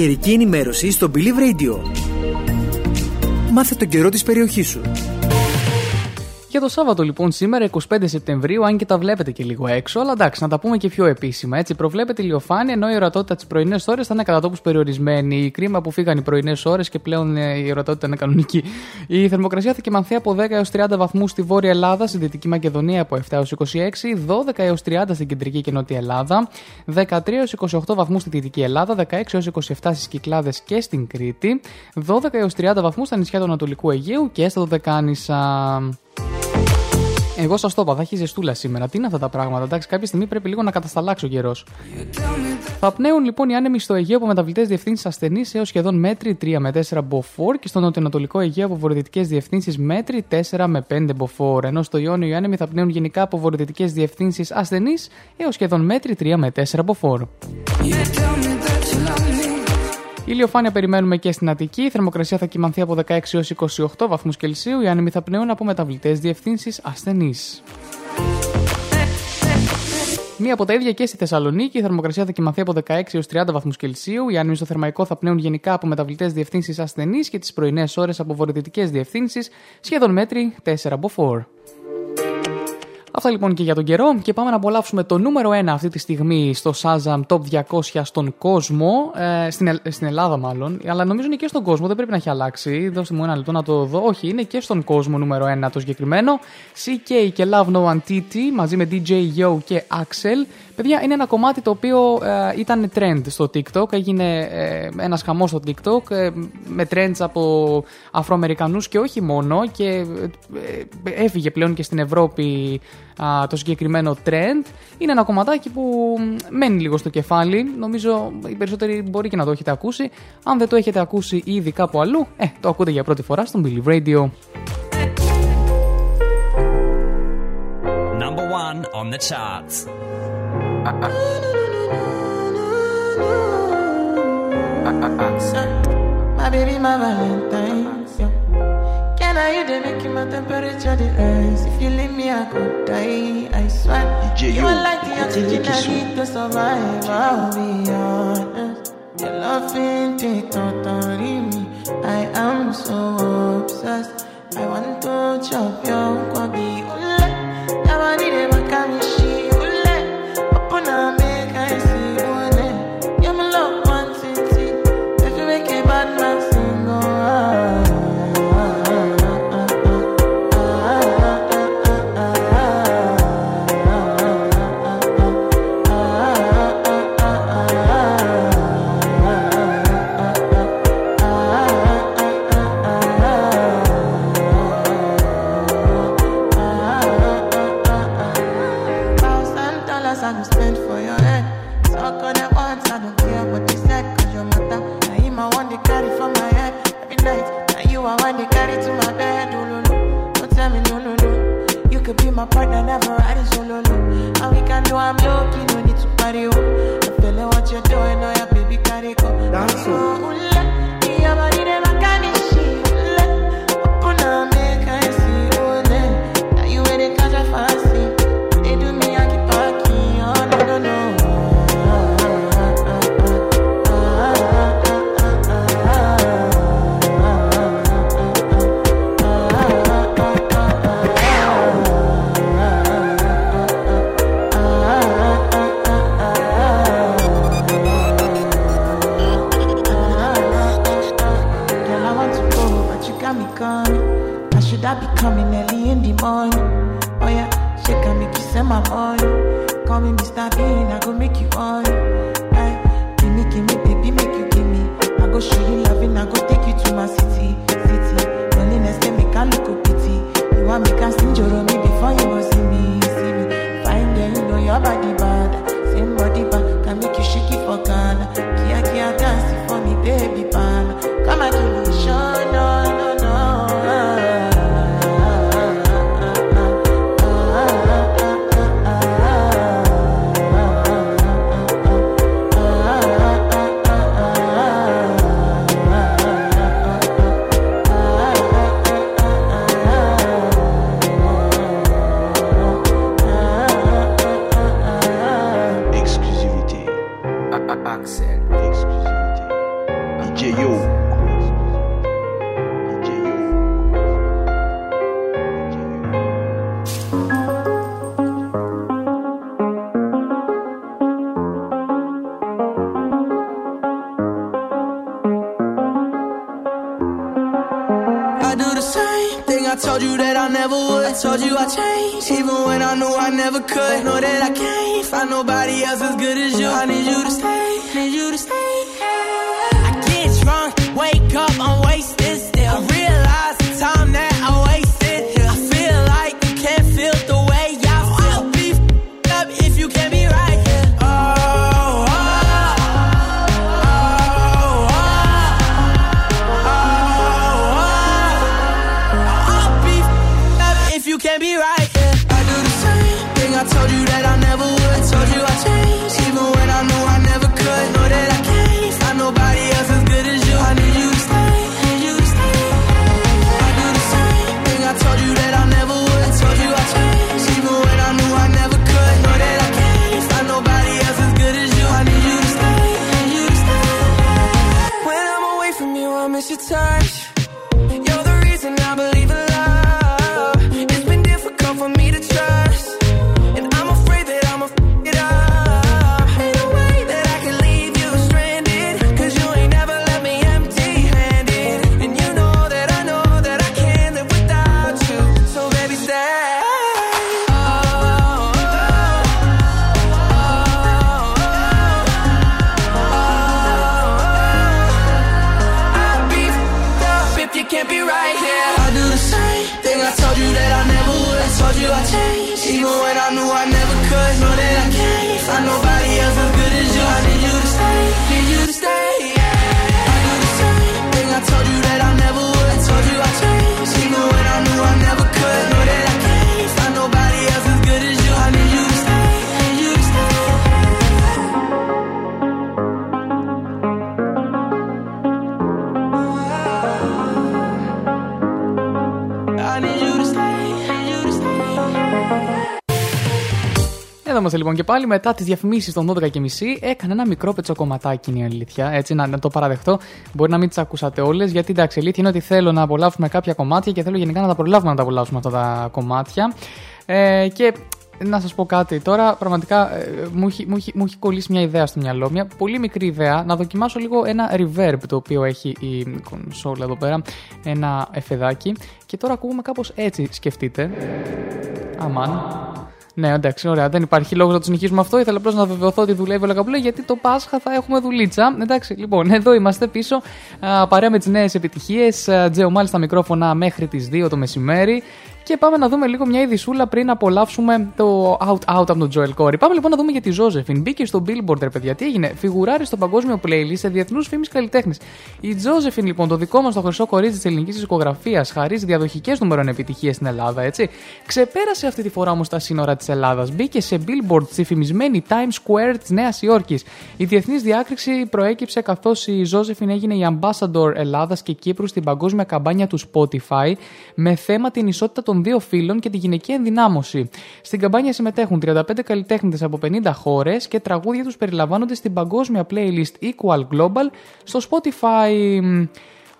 Καιρική ενημέρωση στο Believe Radio. Μάθε τον καιρό της περιοχής σου. Για το Σάββατο λοιπόν σήμερα 25 Σεπτεμβρίου, αν και τα βλέπετε και λίγο έξω, αλλά εντάξει, να τα πούμε και πιο επίσημα. Έτσι, προβλέπεται ηλιοφάνεια, ενώ η ορατότητα τι πρωινές ώρε θα είναι κατά τόπους περιορισμένη. Κρίμα που φύγαν οι πρωινές ώρες και πλέον ε, η ορατότητα είναι κανονική. Η θερμοκρασία θα κυμανθεί από 10 έως 30 βαθμούς στη Βόρεια Ελλάδα, στη Δυτική Μακεδονία από 7 έως 26, 12 έως 30 στην Κεντρική και Νότια Ελλάδα, 13 έως 28 βαθμούς στη Δυτική Ελλάδα, 16 έως 27 στις Κυκλάδες και στην Κρήτη, 12 έως 30 βαθμούς στα νησιά του Ανατολικού Αιγαίου και στα Δωδεκάνησα. Εγώ σας το είπα, θα έχεις ζεστούλα σήμερα. Τι είναι αυτά τα πράγματα, εντάξει, κάποια στιγμή πρέπει λίγο να κατασταλάξει ο καιρός. Θα πνέουν λοιπόν οι άνεμοι στο Αιγαίο από μεταβλητές διευθύνσεις ασθενείς έως σχεδόν μέτρη 3 με 4 μποφόρ και στο νοτιοανατολικό Αιγαίο από βορειοδυτικές διευθύνσεις μέτρη 4 με 5 μποφόρ. Ενώ στο Ιόνιο οι άνεμοι θα πνέουν γενικά από βορειοδυτικές διευθύνσεις ασθενείς έως σχεδόν μέτρη 3 με 4 μποφόρ. Ηλιοφάνεια περιμένουμε και στην Αττική. Η θερμοκρασία θα κυμανθεί από 16 έως 28 βαθμούς Κελσίου. Οι άνεμοι θα πνέουν από μεταβλητές διευθύνσεις ασθενείς. Μία από τα ίδια και στη Θεσσαλονίκη. Η θερμοκρασία θα κυμανθεί από 16 έως 30 βαθμούς Κελσίου. Οι άνεμοι στο θερμαϊκό θα πνέουν γενικά από μεταβλητές διευθύνσεις ασθενείς και τις πρωινές ώρες από βορειοδυτικές διευθύνσεις σχεδόν μέτρη 4 από 4. Αυτά λοιπόν και για τον καιρό και πάμε να απολαύσουμε το νούμερο 1 αυτή τη στιγμή στο Shazam Top 200 στον κόσμο, ε, στην, Ε- στην Ελλάδα μάλλον, αλλά νομίζω είναι και στον κόσμο, δεν πρέπει να έχει αλλάξει. Δώστε μου ένα λεπτό να το δω. Όχι, είναι και στον κόσμο νούμερο 1 το συγκεκριμένο. CK και Love No One TT μαζί με DJ Yo και Axel. Παιδιά, είναι ένα κομμάτι το οποίο ε, ήταν trend στο TikTok. Έγινε ε, ένας χαμός στο TikTok ε, με trends από Αφροαμερικανούς και όχι μόνο. Και ε, ε, έφυγε πλέον και στην Ευρώπη α, το συγκεκριμένο trend. Είναι ένα κομματάκι που μ, μένει λίγο στο κεφάλι. Νομίζω οι περισσότεροι μπορεί και να το έχετε ακούσει. Αν δεν το έχετε ακούσει ήδη κάπου αλλού, ε, το ακούτε για πρώτη φορά στον Billy Radio. Number one on the charts. My baby, my Valentine's. Can I you they make my temperature the rise? If you leave me, I could die. I swear. DJ, you yo, are like the oxygen I need to survive. I'll be honest. Your love ain't take totally me. I am so obsessed. I want to chop your kwabi. Ule, never need a makamishi on. Και πάλι μετά τις διαφημίσεις των 12.30 έκανε ένα μικρό πετσοκομματάκι είναι η αλήθεια. Έτσι, να, να το παραδεχτώ. Μπορεί να μην τις ακούσατε όλες, γιατί εντάξει, η αλήθεια είναι ότι θέλω να απολαύσουμε κάποια κομμάτια και θέλω γενικά να τα προλάβουμε να τα απολαύσουμε αυτά τα κομμάτια. Ε, και να σας πω κάτι τώρα, πραγματικά ε, μου, έχει, μου, έχει, μου έχει κολλήσει μια ιδέα στο μυαλό. Μια πολύ μικρή ιδέα να δοκιμάσω λίγο ένα reverb το οποίο έχει η κονσόλα εδώ πέρα. Ένα εφεδάκι. Και τώρα ακούγουμε κάπως έτσι, σκεφτείτε. Αμάν. Ναι, εντάξει, ωραία. Δεν υπάρχει λόγος να το συνεχίσουμε αυτό. Ήθελα απλώς να βεβαιωθώ ότι δουλεύει όλα καπούλα γιατί το Πάσχα θα έχουμε δουλίτσα. Εντάξει, λοιπόν, εδώ είμαστε πίσω. Α, παρέα με τις νέες επιτυχίες. Τζέο, μάλιστα μικρόφωνα μέχρι τις 2 το μεσημέρι. Και πάμε να δούμε λίγο μια ειδισούλα πριν απολαύσουμε το Out Out από τον Joel Corey. Πάμε λοιπόν να δούμε για τη Josephine. Μπήκε στο Billboard, ρε παιδιά. Τι έγινε, φιγουράρει στο παγκόσμιο playlist σε διεθνούς φήμης καλλιτέχνης. Η Josephine, λοιπόν, το δικό μας το χρυσό κορίτσι της ελληνικής δισκογραφίας, χαρίζει διαδοχικές νούμερων επιτυχίες στην Ελλάδα, έτσι. Ξεπέρασε αυτή τη φορά όμως τα σύνορα της Ελλάδας. Μπήκε σε Billboard στη φημισμένη Times Square της Νέας Υόρκης. Η διεθνής διάκριση προέκυψε καθώς η Josephine έγινε η ambassador Ελλάδας και Κύπρου στην παγκόσμια καμπάνια του Spotify με θέμα την ισότητα των δύο φύλων και τη γυναική ενδυνάμωση. Στην καμπάνια συμμετέχουν 35 καλλιτέχνε από 50 χώρες και τραγούδια τους περιλαμβάνονται στην παγκόσμια playlist Equal Global στο Spotify.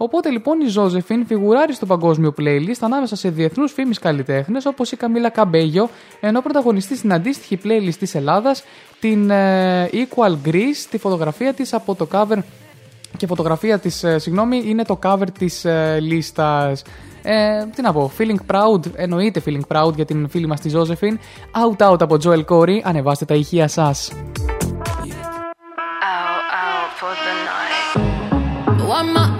Οπότε λοιπόν η Ζώζεφιν φιγουράρει στο παγκόσμιο playlist ανάμεσα σε διεθνούς φήμης καλλιτέχνες όπως η Καμίλα Καμπέγιο, ενώ πρωταγωνιστεί στην αντίστοιχη playlist της Ελλάδας την ε, Equal Greece, τη φωτογραφία της από το cover και φωτογραφία της, ε, συγγνώμη, είναι το cover της ε, λίστας. Ε, τι να πω, feeling proud, εννοείται feeling proud για την φίλη μας τη Ζώζεφιν. Out out από Joel Corey, ανεβάστε τα ηχεία σας. Why am I on my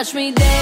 watch me dance.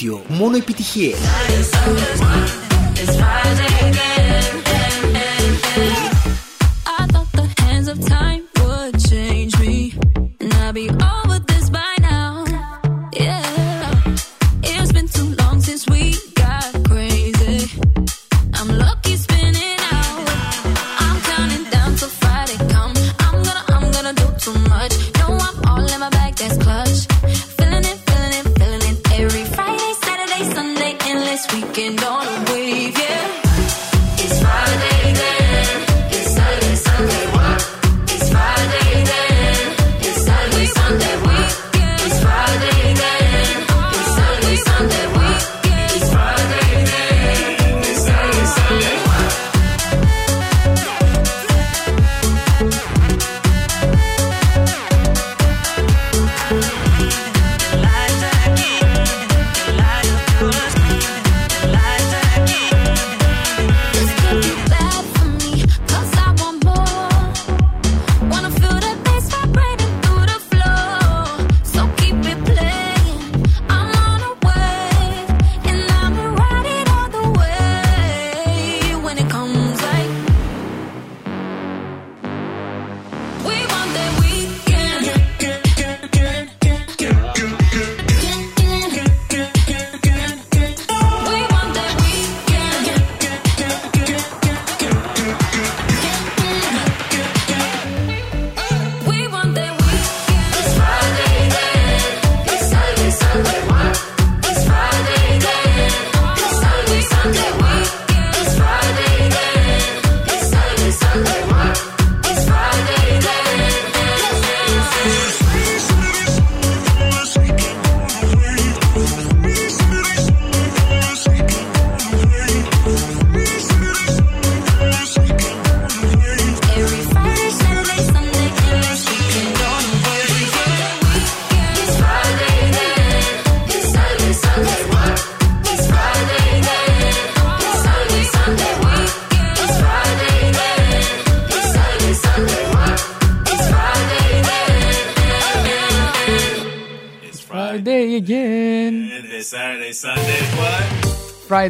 Radio Μόνο επιτυχίες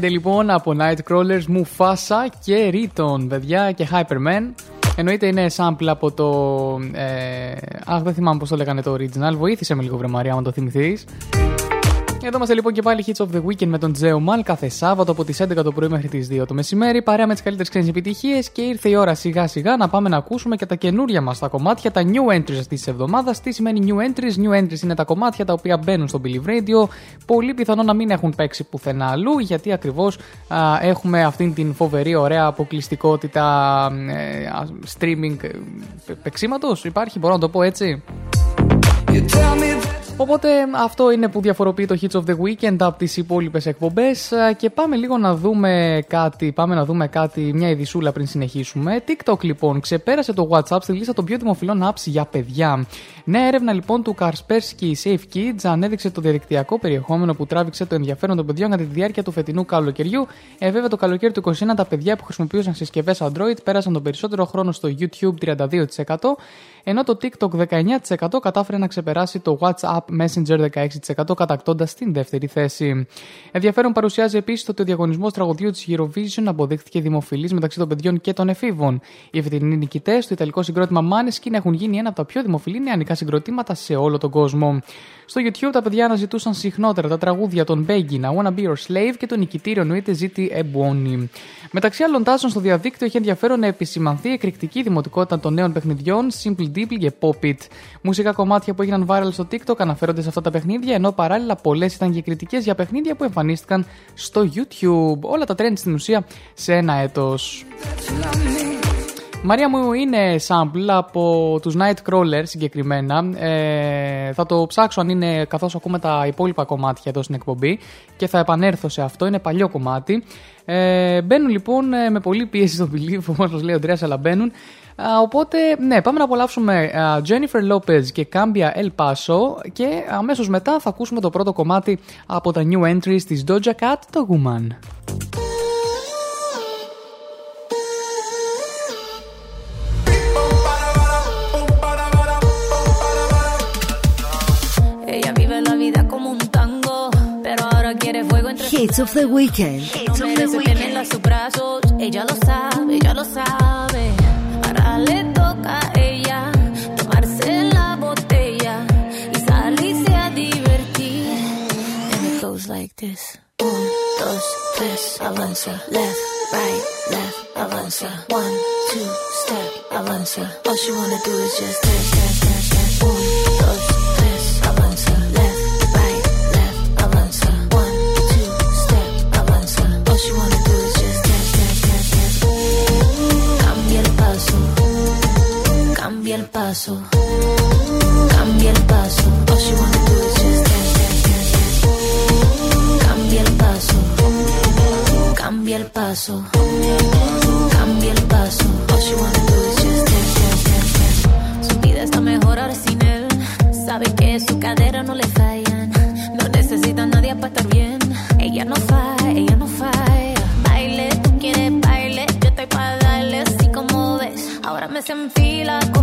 Friday λοιπόν από Nightcrawlers, Mufasa και Riton, παιδιά, και Hyperman. Εννοείται είναι sample από το... Ε, αχ, δεν θυμάμαι πώς το λέγανε το original. Βοήθησε με λίγο βρεμαρία, αν το θυμηθείς. Εδώ είμαστε λοιπόν και πάλι Hits of the Weekend με τον Τζέο Μαλ κάθε Σάββατο από τις 11 το πρωί μέχρι τις 2 το μεσημέρι. Παρέα με τις καλύτερες ξένες επιτυχίες και ήρθε η ώρα σιγά σιγά να πάμε να ακούσουμε και τα καινούρια μας τα κομμάτια, τα new entries αυτή της εβδομάδας. Τι σημαίνει new entries, new entries είναι τα κομμάτια τα οποία μπαίνουν στο Billy Radio. Πολύ πιθανό να μην έχουν παίξει πουθενά αλλού γιατί ακριβώς έχουμε αυτήν την φοβερή ωραία αποκλειστικότητα ε, streaming ε, πεξίματο. Υπάρχει, μπορώ να το πω έτσι; You tell me Οπότε αυτό είναι που διαφοροποιεί το Hits of the Weekend από τις υπόλοιπες εκπομπές Ε, και πάμε λίγο να δούμε κάτι, πάμε να δούμε κάτι, μια ειδισούλα πριν συνεχίσουμε. TikTok λοιπόν ξεπέρασε το WhatsApp στη λίστα των πιο δημοφιλών apps για παιδιά. Νέα έρευνα λοιπόν του Kaspersky Safe Kids ανέδειξε το διαδικτυακό περιεχόμενο που τράβηξε το ενδιαφέρον των παιδιών κατά τη διάρκεια του φετινού καλοκαιριού. Ε, βέβαια το καλοκαίρι του 2021 τα παιδιά που χρησιμοποιούσαν συσκευές Android πέρασαν τον περισσότερο χρόνο στο YouTube 32%, ενώ το TikTok 19% κατάφερε να ξεπεράσει το WhatsApp Messenger 16% κατακτώντα την δεύτερη θέση. Ενδιαφέρον παρουσιάζει επίσης ότι ο διαγωνισμός τραγουδιού της Eurovision αποδείχθηκε δημοφιλής μεταξύ των παιδιών και των εφήβων. Οι φετινοί νικητές του Ιταλικό συγκρότημα Maneskin έχουν γίνει ένα από τα πιο δημοφιλή νεανικά συγκροτήματα σε όλο τον κόσμο. Στο YouTube τα παιδιά αναζητούσαν συχνότερα τα τραγούδια των Begging, I Wanna Be Your Slave και το νικητήριο εννοείται ζήτη Ebony. Μεταξύ άλλων τάσεων στο διαδίκτυο έχει ενδιαφέρον να επισημανθεί η εκρηκτική δημοτικότητα των νέων παιχνιδιών Simple Deeply και Pop It. Μουσικά κομμάτια που έγιναν viral στο TikTok αναφέρονται σε αυτά τα παιχνίδια, ενώ παράλληλα πολλές ήταν και κριτικές για παιχνίδια που εμφανίστηκαν στο YouTube. Όλα τα trend στην ουσία σε ένα έτος. Μαρία μου είναι sample από τους Nightcrawler συγκεκριμένα. Ε, θα το ψάξω αν είναι καθώς ακούμε τα υπόλοιπα κομμάτια εδώ στην εκπομπή και θα επανέλθω σε αυτό. Είναι παλιό κομμάτι. Ε, μπαίνουν λοιπόν ε, με πολύ πίεση στο belief, όπως λέει ο Αντρέας, αλλά μπαίνουν. Α, οπότε, ναι, πάμε να απολαύσουμε α, Jennifer Lopez και Cambia El Paso και αμέσως μετά θα ακούσουμε το πρώτο κομμάτι από τα new entries της Doja Cat, το Woman. Ella vive la vida como un tango, pero ahora quiere fuego entre sus Hits of the Weekend. No merece tenerla en sus brazos, ella lo sabe, ella lo sabe. Like this. Un, dos, tres, avanza. Left, right, left, avanza. One, two, step, avanza. All she wanna do is just dance, dance, dance, cambia el paso, cambia el paso. All she wanna do is just dance. Cambia el paso, cambia el paso, cambia el paso. All she wanna do is just dance. Su vida está mejor ahora sin él. Sabe que su cadera no le fallan. No necesita nadie para estar bien. Ella no falla, ella no falla. Baile, tú quieres baile. Yo estoy para darle así como ves. Ahora me se enfila con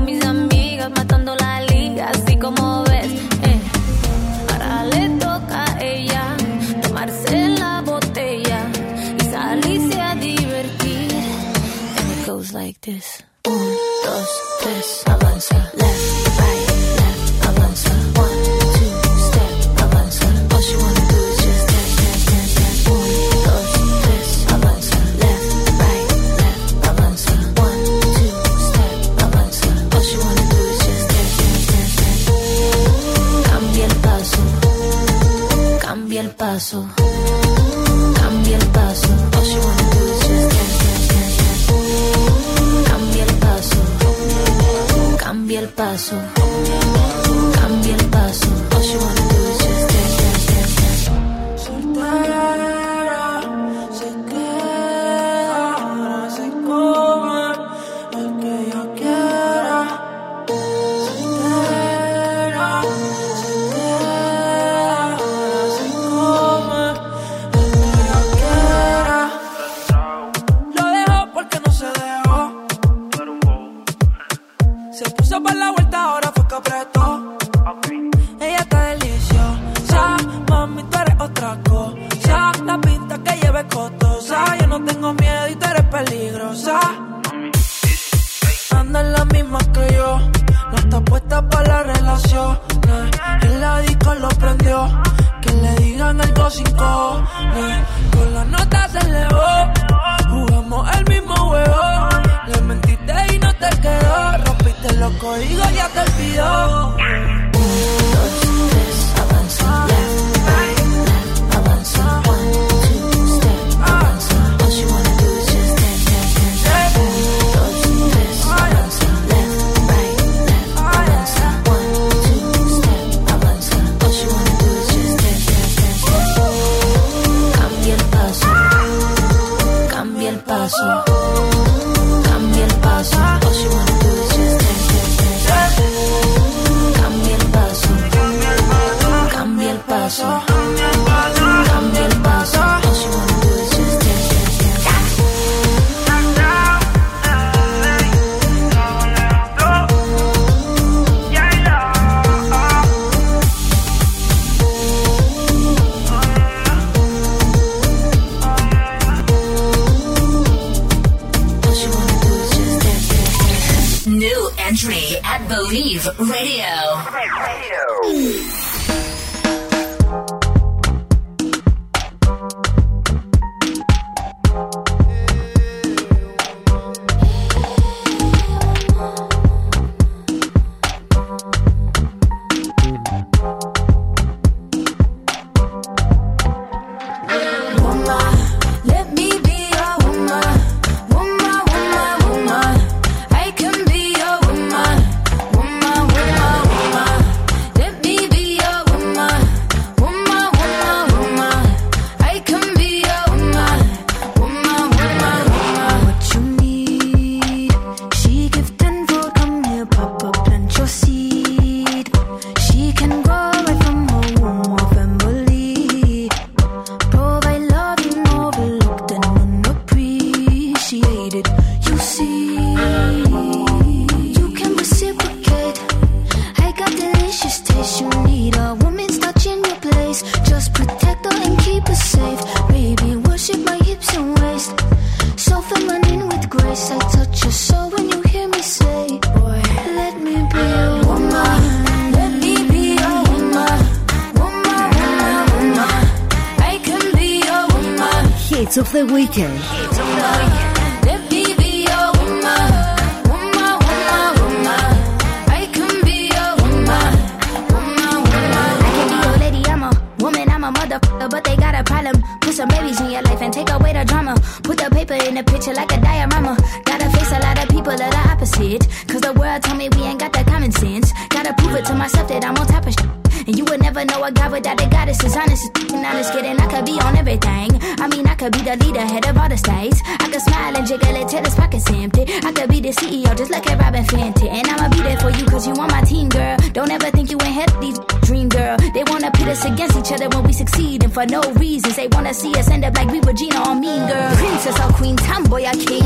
would never know a god without a goddess is honest and honest. Kidding, I could be on everything. I mean, I could be the leader, head of all the states. I could smile and jiggle it till his pockets empty. I could be the CEO, just like a Robin Fenton. And I'ma be there for you, cause you on my team, girl. Don't ever think you ain't healthy, dream girl. They wanna pit us against each other when we succeed, and for no reasons. They wanna see us end up like we Regina or Mean Girl. Princess or Queen, tomboy or king.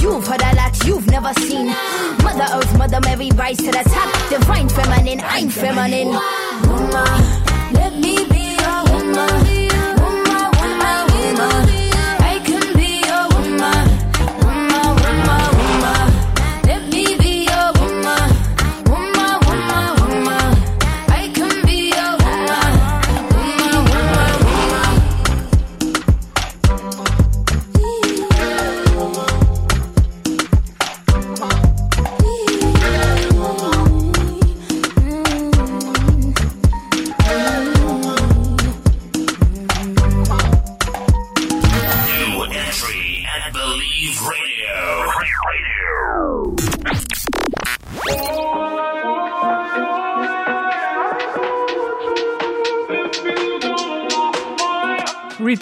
You've heard a lot, you've never seen. Mother Earth, Mother Mary, rise to the top. Divine feminine, I'm feminine. Mama, let me be.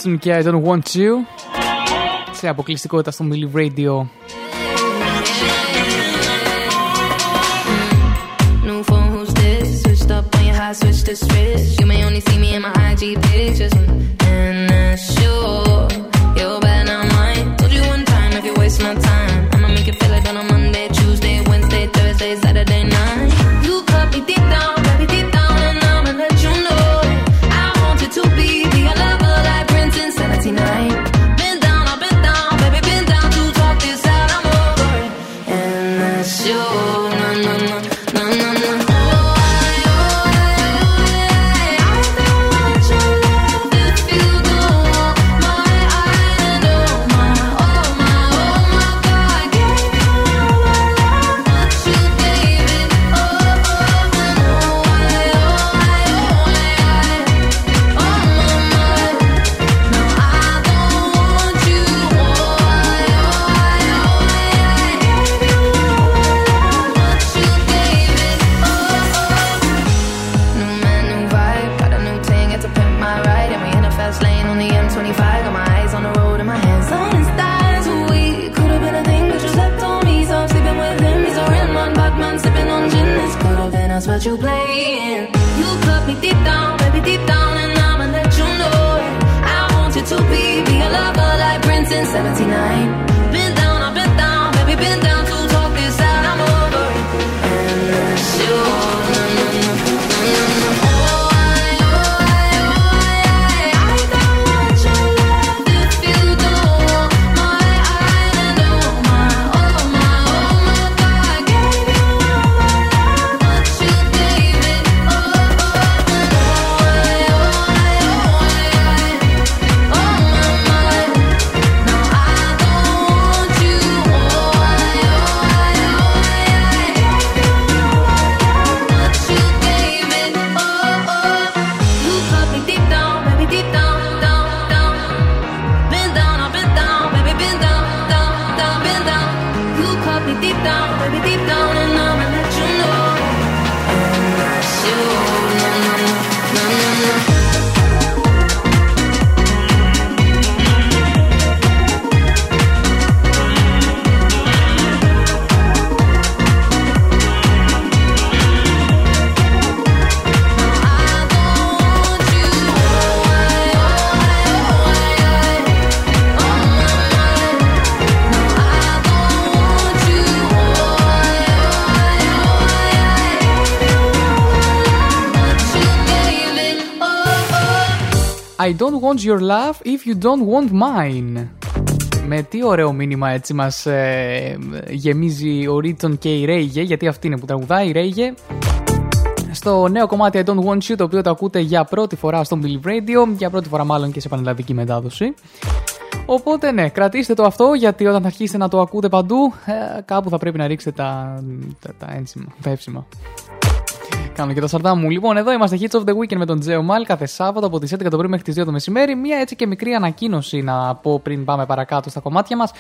Watson και I Don't Want You σε αποκλειστικότητα στο Milli Radio. Switch to switch. You may only see me in my IG pictures. Mm. I don't want your love if you don't want mine. Με τι ωραίο μήνυμα έτσι μας ε, γεμίζει ο Ρίτσον και η Ρέιγε, γιατί αυτή είναι που τραγουδάει η Ρέιγε. Στο νέο κομμάτι I Don't Want You, το οποίο το ακούτε για πρώτη φορά στο Believe Radio, για πρώτη φορά μάλλον και σε πανελλαδική μετάδοση. Οπότε ναι, κρατήστε το αυτό γιατί όταν θα αρχίσετε να το ακούτε παντού, ε, κάπου θα πρέπει να ρίξετε τα, τα, τα, ένσημα, τα εύσημα. Κάνω και τα σαρτά μου. Λοιπόν, εδώ είμαστε Hits of the Weekend με τον Τζέο Μάλ κάθε Σάββατο από τις 11 το πρωί μέχρι τις 2 το μεσημέρι. Μία έτσι και μικρή ανακοίνωση να πω πριν πάμε παρακάτω στα κομμάτια μας.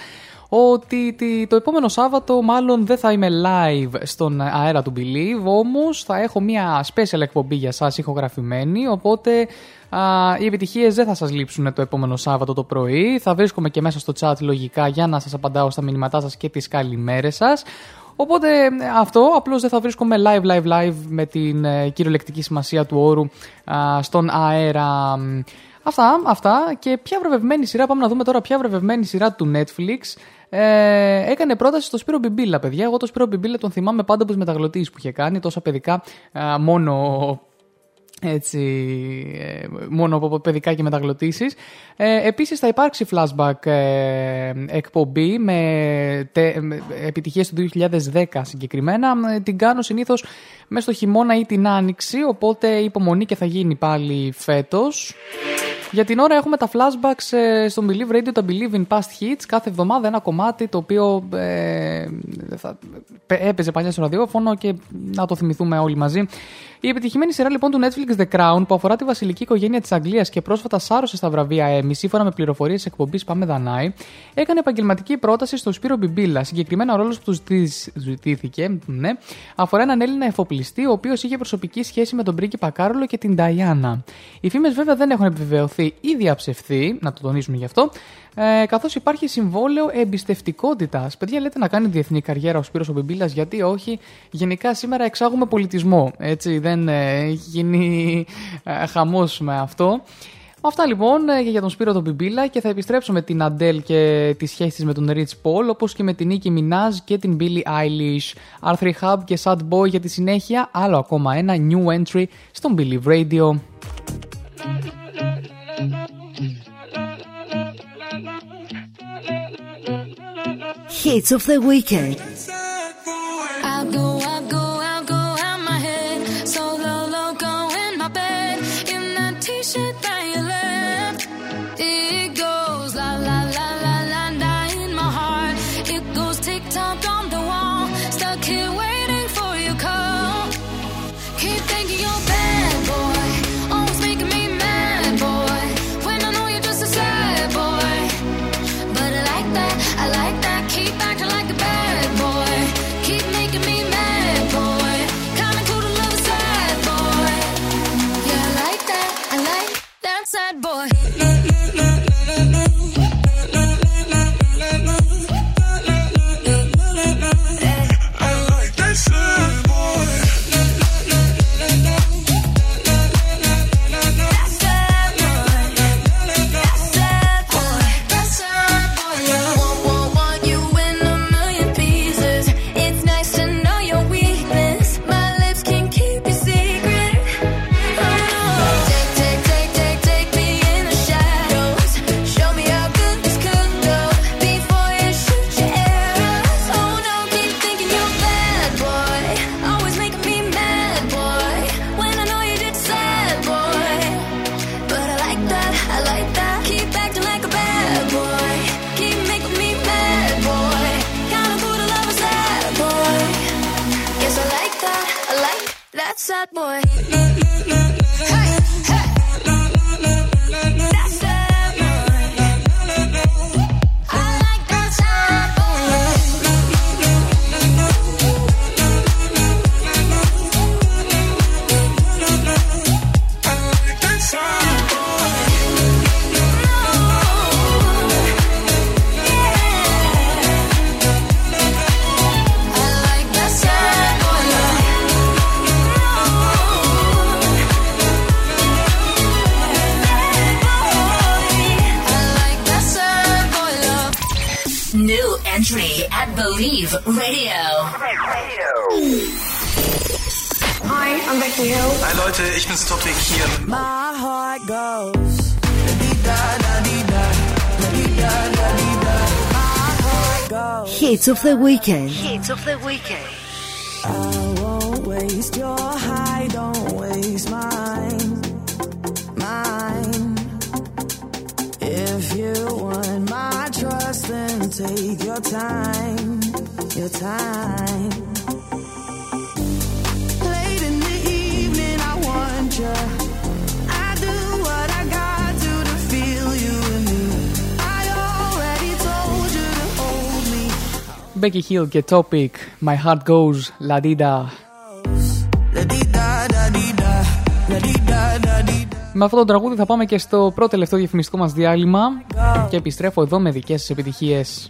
Ότι τι- το επόμενο Σάββατο μάλλον δεν θα είμαι live στον αέρα του Believe, όμως θα έχω μια special εκπομπή για σας ηχογραφημένη, οπότε α, οι επιτυχίες δεν θα σας λείψουν το επόμενο Σάββατο το πρωί. Θα βρίσκομαι και μέσα στο chat λογικά για να σας απαντάω στα μηνύματά σας και τις καλημέρες σας. Οπότε ε, αυτό, απλώς δεν θα βρίσκομαι live, live, live με την ε, κυριολεκτική σημασία του όρου α, στον αέρα. Μ, Αυτά, αυτά και ποια βραβευμένη σειρά, πάμε να δούμε τώρα ποια βραβευμένη σειρά του Netflix ε, έκανε πρόταση στο Σπύρο Μπιμπίλα, παιδιά. Εγώ το Σπύρο Μπιμπίλα τον θυμάμαι πάντα από τι μεταγλωτήσει που είχε κάνει, τόσα παιδικά α, μόνο έτσι, ε, μόνο από παιδικά και μεταγλωτήσεις. Ε, επίσης θα υπάρξει flashback ε, εκπομπή με, τε, με επιτυχίες του 2010 συγκεκριμένα. Ε, Την κάνω συνήθως μέσα στο χειμώνα ή την άνοιξη, οπότε υπομονή και θα γίνει πάλι φέτος. Για την ώρα έχουμε τα flashbacks ε, στο Believe Radio, τα Believe in Past Hits. Κάθε εβδομάδα ένα κομμάτι το οποίο ε, θα, πε- έπαιζε παλιά στο ραδιόφωνο και να το θυμηθούμε όλοι μαζί. Η επιτυχημένη σειρά λοιπόν του Netflix The Crown που αφορά τη βασιλική οικογένεια της Αγγλίας και πρόσφατα σάρωσε στα βραβεία Emmy σύμφωνα με πληροφορίες εκπομπής Πάμε Δανάη, έκανε επαγγελματική πρόταση στον Σπύρο Μπιμπίλα. Συγκεκριμένα ο ρόλος που τους ζητή- ζητήθηκε ναι, αφορά έναν Έλληνα εφοπλιστή ο οποίος είχε προσωπική σχέση με τον πρίγκιπα Κάρολο και την Νταϊάννα. Οι φήμες βέβαια δεν έχουν επιβεβαιωθεί ή διαψευθεί, να το τονίσουμε γι' αυτό, ε, καθώς υπάρχει συμβόλαιο εμπιστευτικότητας. Παιδιά, λέτε να κάνει διεθνή καριέρα ο Σπύρος ο Μπιμπίλας, γιατί όχι. Γενικά σήμερα εξάγουμε πολιτισμό. Έτσι, δεν ε, έχει γίνει ε, χαμός με αυτό. Αυτά λοιπόν ε, για τον Σπύρο τον Μπιμπίλα και θα επιστρέψω με την Αντέλ και τις σχέσεις της με τον Rich Paul όπως και με την Nicki Minaj και την Billie Eilish. Arthur Hub και Sad Boy για τη συνέχεια, άλλο ακόμα ένα new entry στον Believe Radio. Hits of the Weekend. Sad boy. Boy. more? Believe Radio. Hi, I'm Becky Hill. Hi Leute, ich bin's Topic hier. My heart goes. da-dee-da-da-dee-da, da-dee-da-da-dee-da. My heart goes. Hits of the weekend. Hits of the weekend. I won't waste your high, don't waste mine. Mine. If you want my trust, then take your time. your time. Και τοπικ My Heart Goes La Με αυτό το τραγούδι θα πάμε και στο πρώτο τελευταίο διαφημιστικό μας διάλειμμα και επιστρέφω εδώ με δικές σας επιτυχίες.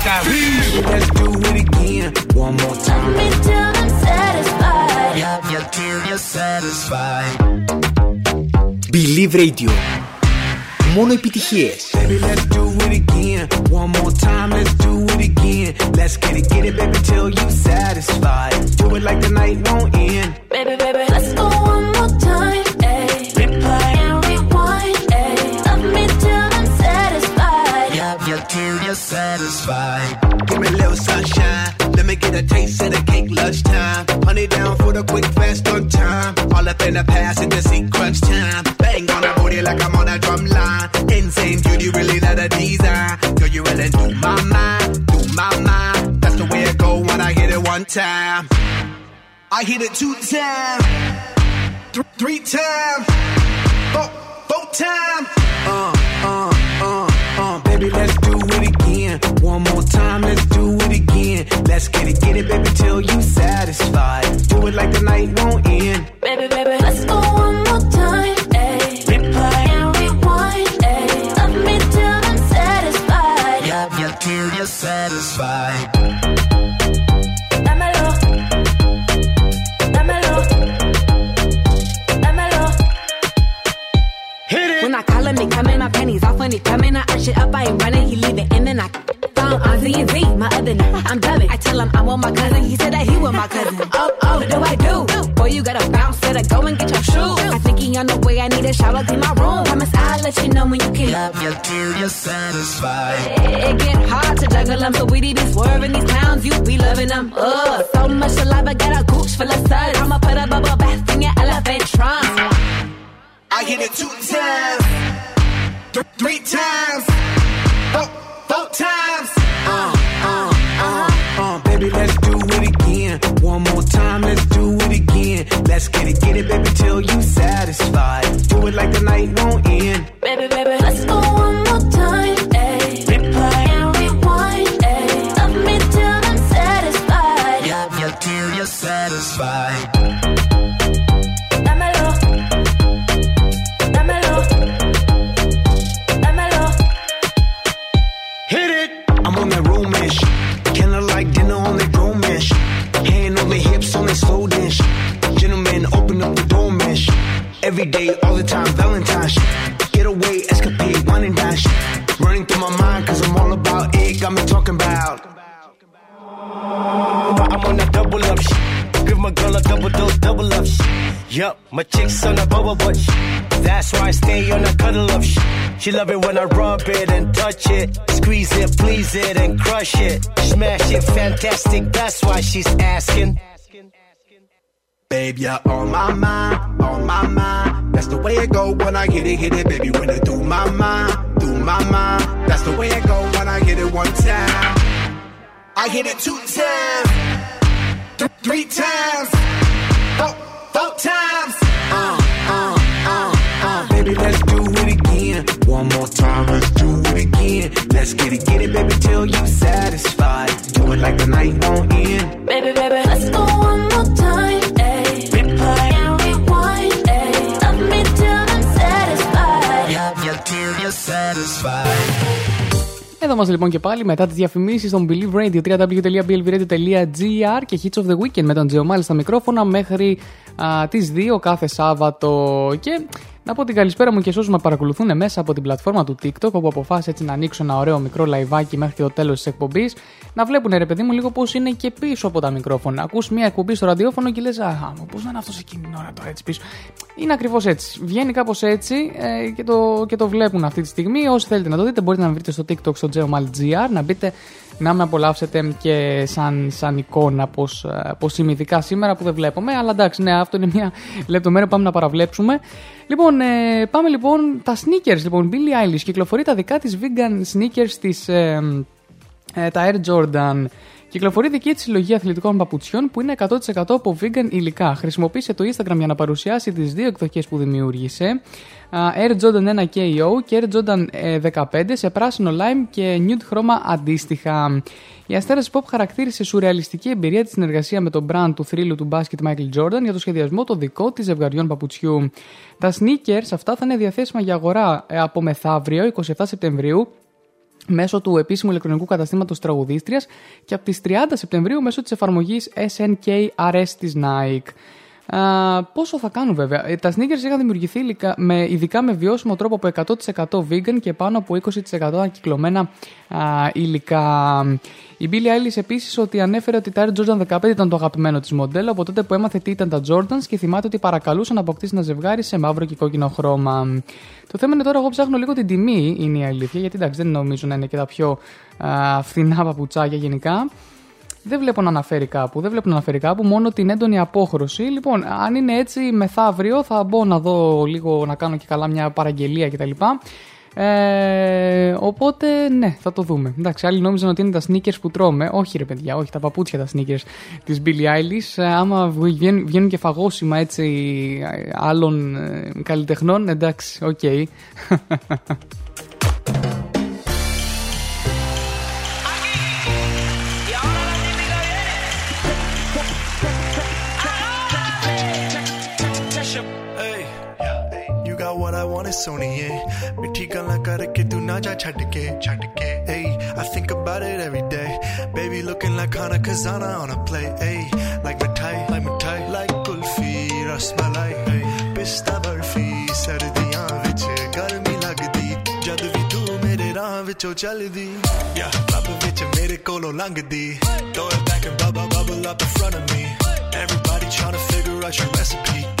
y'all? We the Black Eyed Peas. Let's do it again, one more time. Till I'm satisfied. Yeah, yeah, till you're satisfied. Believe Radio. Μόνο επιτυχίες. Baby, let's do it again. One more time, let's do it again. Let's get it, get it, baby, till you satisfied. Do it like the night won't end. Baby, baby, let's go one Yeah, satisfied. Give me a little sunshine. Let me get a taste of the cake lunchtime. Honey down for the quick, fast on time. All up in the past and the sequence time. Bang on the booty like I'm on a drum line. Insane beauty, really not a design. Girl, you really do my mind, do my mind. That's the way it go when I hit it one time. I hit it two times, th- three times, Every day, all the time, Valentine's. Get away, escapade, wine and dash. Running through my mind, cause I'm all about it. Got me talking about. I'm on that double up shit. Give my girl a double dose, double up shit. Yup, my chick's on a bubble butt shit. That's why I stay on a cuddle up shit. She love it when I rub it and touch it. Squeeze it, please it, and crush it. Smash it, fantastic. That's why she's asking. Babe, you're on my mind, on my mind. That's the way it go when I hit it, hit it, baby. When I do my mind, do my mind. That's the way it go when I hit it one time. I hit it two times, th- three times, four, four times. Uh, uh, uh, uh. Baby, let's do it again. One more time, let's do it again. Let's get it, get it, baby, till you satisfied. Do it like the night won't end. Baby, baby, let's go one more time. Εδώ είμαστε λοιπόν και πάλι μετά τις διαφημίσεις στον Believe Radio www.blvradio.gr και Hits of the Weekend με τον Τζεωμάλη στα μικρόφωνα μέχρι α, τις 2 κάθε Σάββατο. Και να πω την καλησπέρα μου και σε όσους με παρακολουθούν μέσα από την πλατφόρμα του TikTok, όπου αποφάσισα έτσι να ανοίξω ένα ωραίο μικρό λαϊβάκι μέχρι το τέλος της εκπομπής, να βλέπουν ρε παιδί μου λίγο πώς είναι και πίσω από τα μικρόφωνα. Ακούς μια εκπομπή στο ραδιόφωνο και λες, Α, πώς να είναι αυτός εκείνη την ώρα τώρα έτσι πίσω. Είναι ακριβώς έτσι. Βγαίνει κάπως έτσι ε, και, το, και το βλέπουν αυτή τη στιγμή. Όσοι θέλετε να το δείτε, μπορείτε να με βρείτε στο TikTok στο geomal.gr, να μπείτε να με απολαύσετε και σαν, σαν εικόνα πως, ε, πως είμαι ειδικά σήμερα που δεν βλέπουμε αλλά εντάξει ναι αυτό είναι μια λεπτομέρεια που πάμε να παραβλέψουμε λοιπόν ε, πάμε λοιπόν τα sneakers λοιπόν Billie Eilish κυκλοφορεί τα δικά της vegan sneakers της ε, ε, τα Air Jordan Κυκλοφορεί δική της συλλογή αθλητικών παπουτσιών που είναι 100% από vegan υλικά. Χρησιμοποίησε το Instagram για να παρουσιάσει τις δύο εκδοχές που δημιούργησε. Α, Air Jordan 1 KO και Air Jordan ε, 15 σε πράσινο lime και nude χρώμα αντίστοιχα. Η αστέρα pop χαρακτήρισε σουρεαλιστική εμπειρία της συνεργασία με τον brand του θρύλου του μπάσκετ Michael Jordan για το σχεδιασμό το δικό της ζευγαριών παπουτσιού. Τα sneakers αυτά θα είναι διαθέσιμα για αγορά ε, από μεθαύριο 27 Σεπτεμβρίου μέσω του επίσημου ηλεκτρονικού καταστήματος τραγουδίστριας και από τις 30 Σεπτεμβρίου μέσω της εφαρμογής SNKRS της Nike. Α, πόσο θα κάνουν βέβαια. Ε, Τα sneakers είχαν δημιουργηθεί υλικά- με, ειδικά με βιώσιμο τρόπο από 100% vegan και πάνω από 20% ανακυκλωμένα α, υλικά. Η Billie Eilish επίσης ότι ανέφερε ότι τα Air Jordan 15 ήταν το αγαπημένο της μοντέλο από τότε που έμαθε τι ήταν τα Jordans και θυμάται ότι παρακαλούσε να αποκτήσει ένα ζευγάρι σε μαύρο και κόκκινο χρώμα. Το θέμα είναι τώρα, εγώ ψάχνω λίγο την τιμή, είναι η αλήθεια, γιατί εντάξει δεν νομίζω να είναι και τα πιο α, φθηνά παπουτσάκια γενικά. Δεν βλέπω να αναφέρει κάπου, δεν βλέπω να αναφέρει κάπου, μόνο την έντονη απόχρωση. Λοιπόν, αν είναι έτσι, μεθαύριο θα μπω να δω λίγο, να κάνω και καλά μια παραγγελία κτλ. Ε, οπότε, ναι, θα το δούμε. Εντάξει, άλλοι νόμιζαν ότι είναι τα Snickers που τρώμε. Όχι, ρε παιδιά, όχι, τα παπούτσια τα sneakers της Billie Eilish. Ε, άμα βγαίνουν, βγαίνουν και φαγόσιμα έτσι ε, άλλων ε, καλλιτεχνών, εντάξει, OK. Hey, I ਸੋਣੀਏ ਮਿੱਠੀ ਗੱਲਾਂ ਕਰਕੇ ਤੂੰ ਨਾ ਜਾ ਛੱਡ ਕੇ ਛੱਡ think about it every day. Baby looking like Hana Kazana on a play A like mithai like mithai like kulfi rasmalai ਏ ਪਿਸਤਾ ਬਰਫੀ ਸਰਦੀਆਂ ਵਿੱਚ ਗਰਮੀ ਲੱਗਦੀ ਜਦ ਵੀ ਤੂੰ ਮੇਰੇ ਰਾਹ ਵਿੱਚੋਂ ਚੱਲਦੀ ਯਾ ਲੱਭ ਵਿੱਚ ਮੇਰੇ ਕੋਲੋਂ ਲੰਘਦੀ throw it back and bubble bubble up in front of me everybody trying to figure out your recipe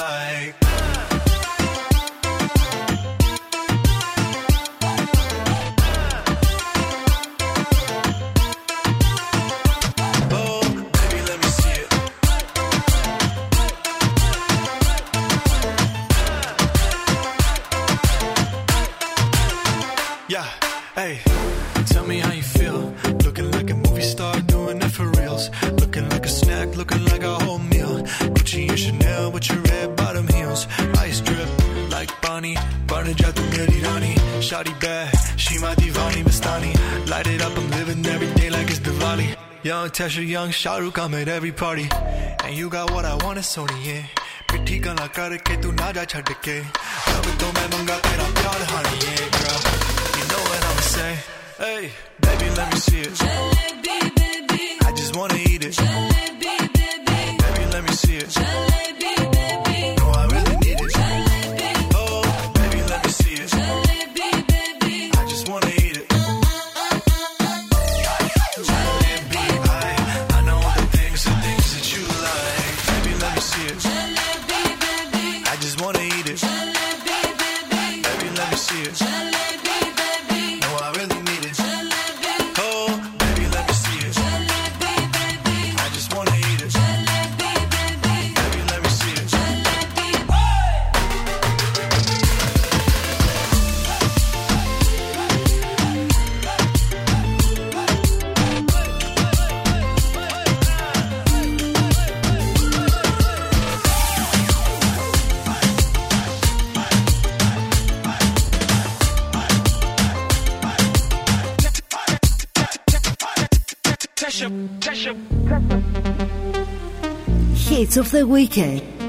like Tasha Young, Shahrukh, I'm at every party. And you got what I want, it's Sony, yeah. पिट्ठी गला करके तू ना जा छड़ के अब तो मैं मंगा तेरा प्यार honey, yeah, girl. You know what I'ma say, hey baby let me see it. Jalebi, baby. I just wanna eat it. Jalebi, baby. Baby let me see it. Jalebi, of the weekend.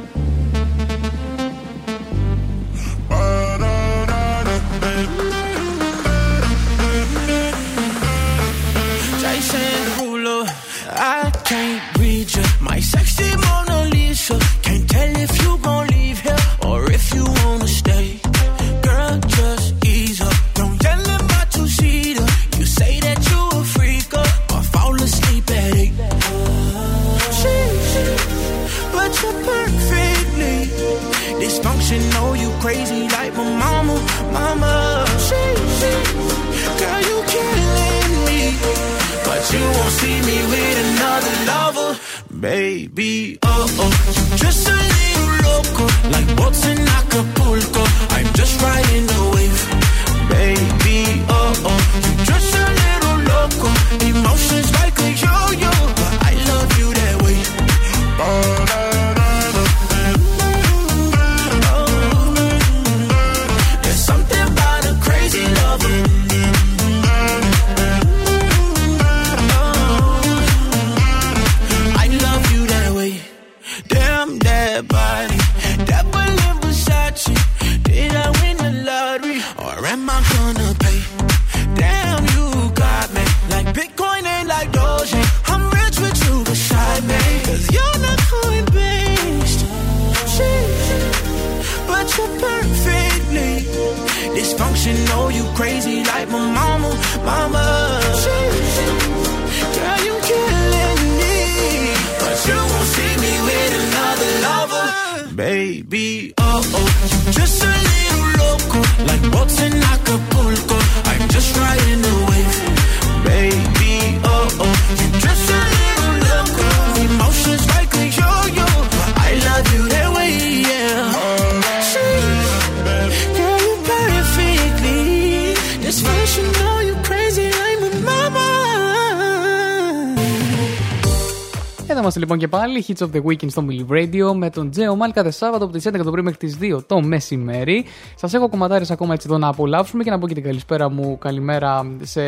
Hits of the Weekend στο Milli Radio με τον Τζέο Μάλ κάθε Σάββατο από τις 11 το πρωί μέχρι τις 2 το μεσημέρι. Σας έχω κομματάρες ακόμα έτσι εδώ να απολαύσουμε και να πω και την καλησπέρα μου. Καλημέρα σε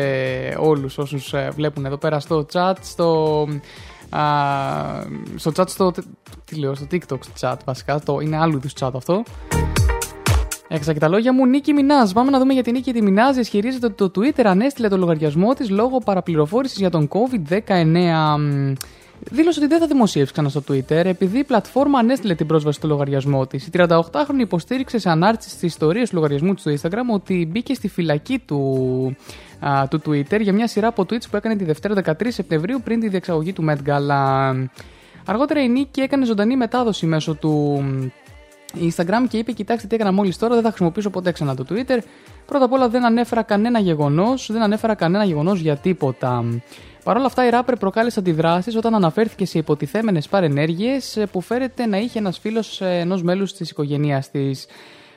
όλους όσους ε, βλέπουν εδώ πέρα στο chat, στο Uh, στο chat στο, τι λέω, στο TikTok chat βασικά, το, είναι άλλο είδους chat αυτό. Έξα και τα λόγια μου, Νίκη Μινάζ. Πάμε να δούμε για την Νίκη τη Μινάζ. Ισχυρίζεται ότι το Twitter ανέστειλε το λογαριασμό της λόγω παραπληροφόρησης για τον COVID-19. Μ, Δήλωσε ότι δεν θα δημοσιεύσει ξανά στο Twitter επειδή η πλατφόρμα ανέστηλε την πρόσβαση στο λογαριασμό της. Η 38χρονη υποστήριξε σε ανάρτηση τη ιστορία του λογαριασμού της στο Instagram ότι μπήκε στη φυλακή του, α, του Twitter για μια σειρά από tweets που έκανε τη Δευτέρα 13 Σεπτεμβρίου πριν τη διεξαγωγή του Met Gala. Αργότερα η Νίκη έκανε ζωντανή μετάδοση μέσω του Instagram και είπε: Κοιτάξτε τι έκανα μόλις τώρα, δεν θα χρησιμοποιήσω ποτέ ξανά το Twitter. Πρώτα απ' όλα δεν ανέφερα κανένα γεγονός, δεν ανέφερα κανένα γεγονός για τίποτα. Παρ' όλα αυτά, η ράπερ προκάλεσε αντιδράσεις όταν αναφέρθηκε σε υποτιθέμενες παρενέργειες που φέρεται να είχε ένας φίλος ενός μέλους της οικογένειάς της.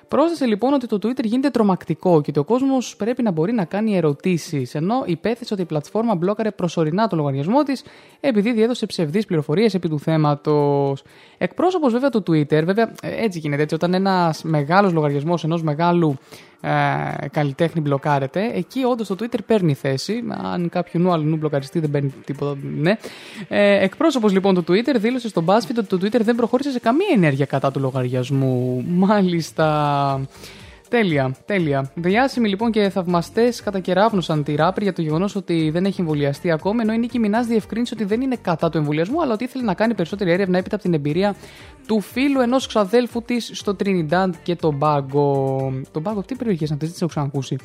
Πρόσθεσε λοιπόν ότι το Twitter γίνεται τρομακτικό και ότι ο κόσμος πρέπει να μπορεί να κάνει ερωτήσεις, ενώ υπέθεσε ότι η πλατφόρμα μπλόκαρε προσωρινά το λογαριασμό της επειδή διέδωσε ψευδείς πληροφορίες επί του θέματος. Εκπρόσωπος βέβαια του Twitter, βέβαια ε, έτσι γίνεται έτσι, όταν ένας μεγάλος λογαριασμός ενός μεγάλου ε, καλλιτέχνη μπλοκάρεται, εκεί όντως το Twitter παίρνει θέση. Αν κάποιου νου αλλού μπλοκαριστεί, δεν παίρνει τίποτα. Ναι. Ε, Εκπρόσωπος λοιπόν του Twitter δήλωσε στον BuzzFeed ότι το Twitter δεν προχώρησε σε καμία ενέργεια κατά του λογαριασμού. Μάλιστα. Τέλεια, τέλεια. Διάσημοι λοιπόν και θαυμαστές κατακεράυνωσαν τη ράπερ για το γεγονός ότι δεν έχει εμβολιαστεί ακόμη, ενώ η Νίκη Μινάζ διευκρίνησε ότι δεν είναι κατά του εμβολιασμού, αλλά ότι ήθελε να κάνει περισσότερη έρευνα έπειτα από την εμπειρία του φίλου ενός ξαδέλφου της στο Τρινιντάντ και Τομπάγκο. Τομπάγκο, τι περιοχές είναι αυτές, δεν τις έχω ξανακούσει.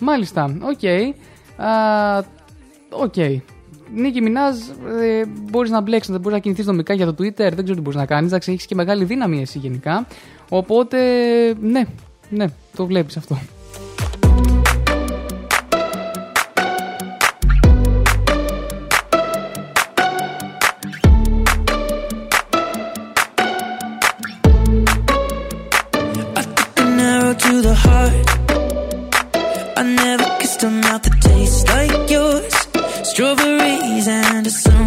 Μάλιστα, οκ. Α, Οκ. Νίκη Μινάζ, ε, μπορείς να μπλέξεις, μπορείς να κινηθείς νομικά για το Twitter, δεν ξέρω τι μπορείς να κάνεις. Εντάξει, έχεις και μεγάλη δύναμη εσύ γενικά. Οπότε, ναι, ναι, το βλέπει αυτό. an arrow to the heart. I never kissed a mouth that tastes like yours. Strawberries and something more.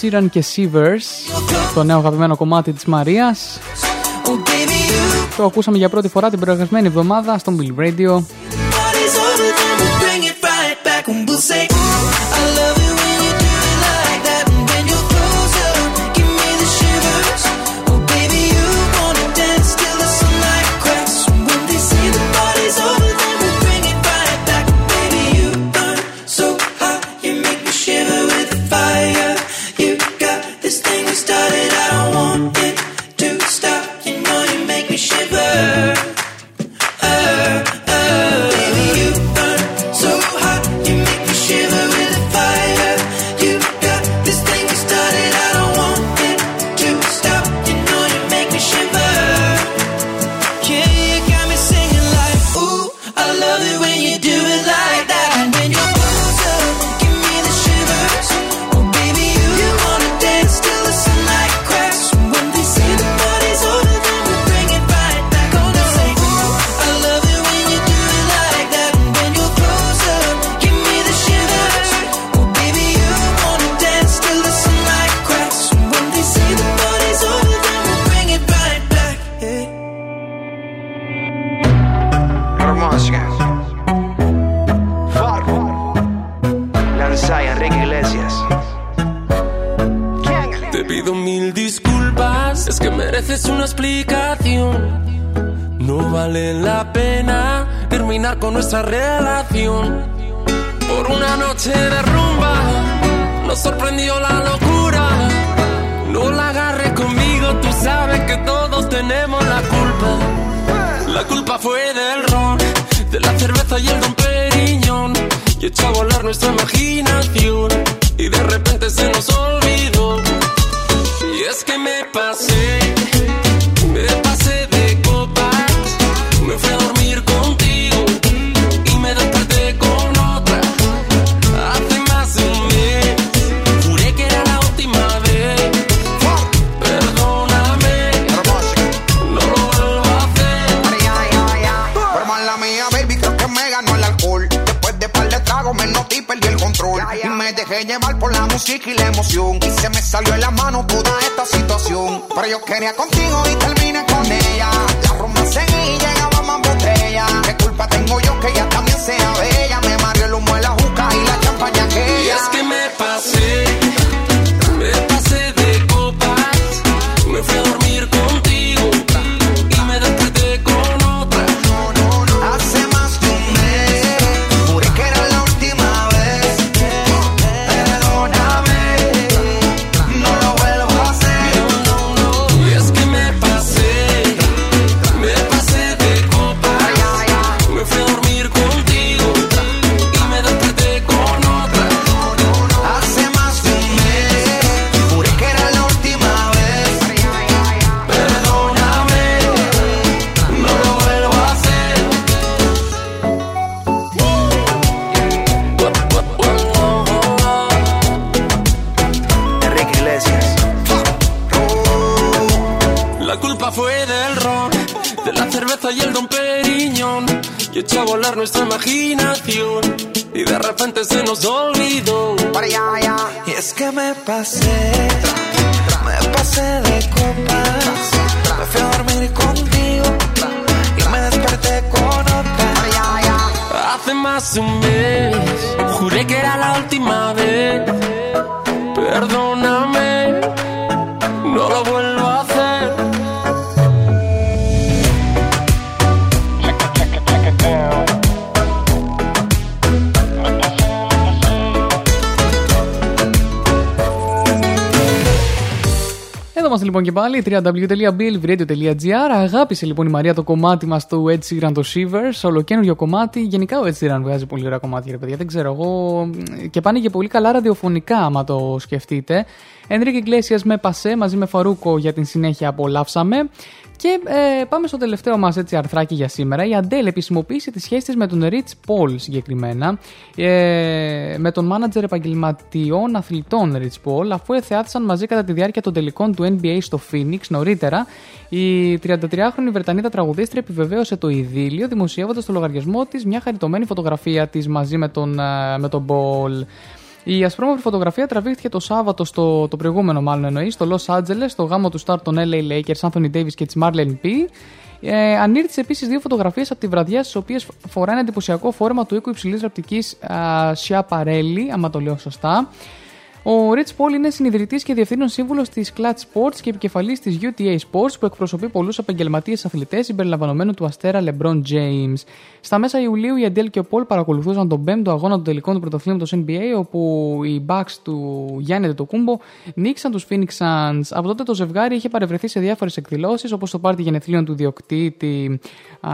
Sheeran και Shivers, το νέο αγαπημένο κομμάτι της Μαρίας. Το ακούσαμε για πρώτη φορά την προηγούμενη εβδομάδα στο Bill Radio. Una explicación. No vale la pena terminar con nuestra relación. Por una noche de rumba nos sorprendió la locura. No la agarres conmigo, tú sabes que todos tenemos la culpa. La culpa fue del ron, de la cerveza y el don Periñón. Y echó a volar nuestra imaginación. Y de repente se nos olvidó. Y es que me pasé, música y la emoción. Y se me salió en la mano toda esta situación. Pero yo quería contigo y terminé con ella. say πάλι, www.billvradio.gr. Αγάπησε λοιπόν η Μαρία το κομμάτι μας του Ed Sheeran το Shivers, ολοκένουργιο κομμάτι. Γενικά ο Ed Sheeran βγάζει πολύ ωραία κομμάτια, ρε παιδιά. Δεν ξέρω εγώ. Και πάνε και πολύ καλά ραδιοφωνικά, άμα το σκεφτείτε. Enrique Iglesias με Πασέ μαζί με Φαρούκο για την συνέχεια απολαύσαμε. Και ε, πάμε στο τελευταίο μας έτσι αρθράκι για σήμερα. Η Αντέλ επισημοποίησε τις σχέσεις της με τον Rich Paul συγκεκριμένα, ε, με τον μάνατζερ επαγγελματιών αθλητών Rich Paul, αφού εθεάθησαν μαζί κατά τη διάρκεια των τελικών του NBA στο Phoenix νωρίτερα. Η 33χρονη Βρετανίδα τραγουδίστρια επιβεβαίωσε το ειδήλιο, δημοσιεύοντας στο λογαριασμό της μια χαριτωμένη φωτογραφία της μαζί με τον, ε, με τον Paul. Η ασπρόμαυρη φωτογραφία τραβήχθηκε το Σάββατο, στο, το προηγούμενο μάλλον εννοείς, στο Los Angeles, στο γάμο του Σταρ των LA Lakers, Anthony Davis και της Marlene P. Ε, ανήρτησε επίσης δύο φωτογραφίες από τη βραδιά, στις οποίες φορά ένα εντυπωσιακό φόρμα του οίκου υψηλής ραπτικής Σιαπαρέλη, άμα το λέω σωστά. Ο Rich Paul είναι συνειδητής και διευθύνων σύμβουλος της Clutch Sports και επικεφαλής της UTA Sports που εκπροσωπεί πολλούς επαγγελματίες αθλητές συμπεριλαμβανομένου του αστέρα LeBron James. Στα μέσα Ιουλίου, η Αντέλ και ο Paul παρακολουθούσαν τον 5ο αγώνα των τελικών του πρωτοθλήματο NBA, όπου οι Bucks του Γιάννη Τοκούμπο νίξαν τους Phoenix Suns. Από τότε το ζευγάρι είχε παρευρεθεί σε διάφορες εκδηλώσεις, όπως το πάρτι γενεθλίων του διοκτήτη. Α,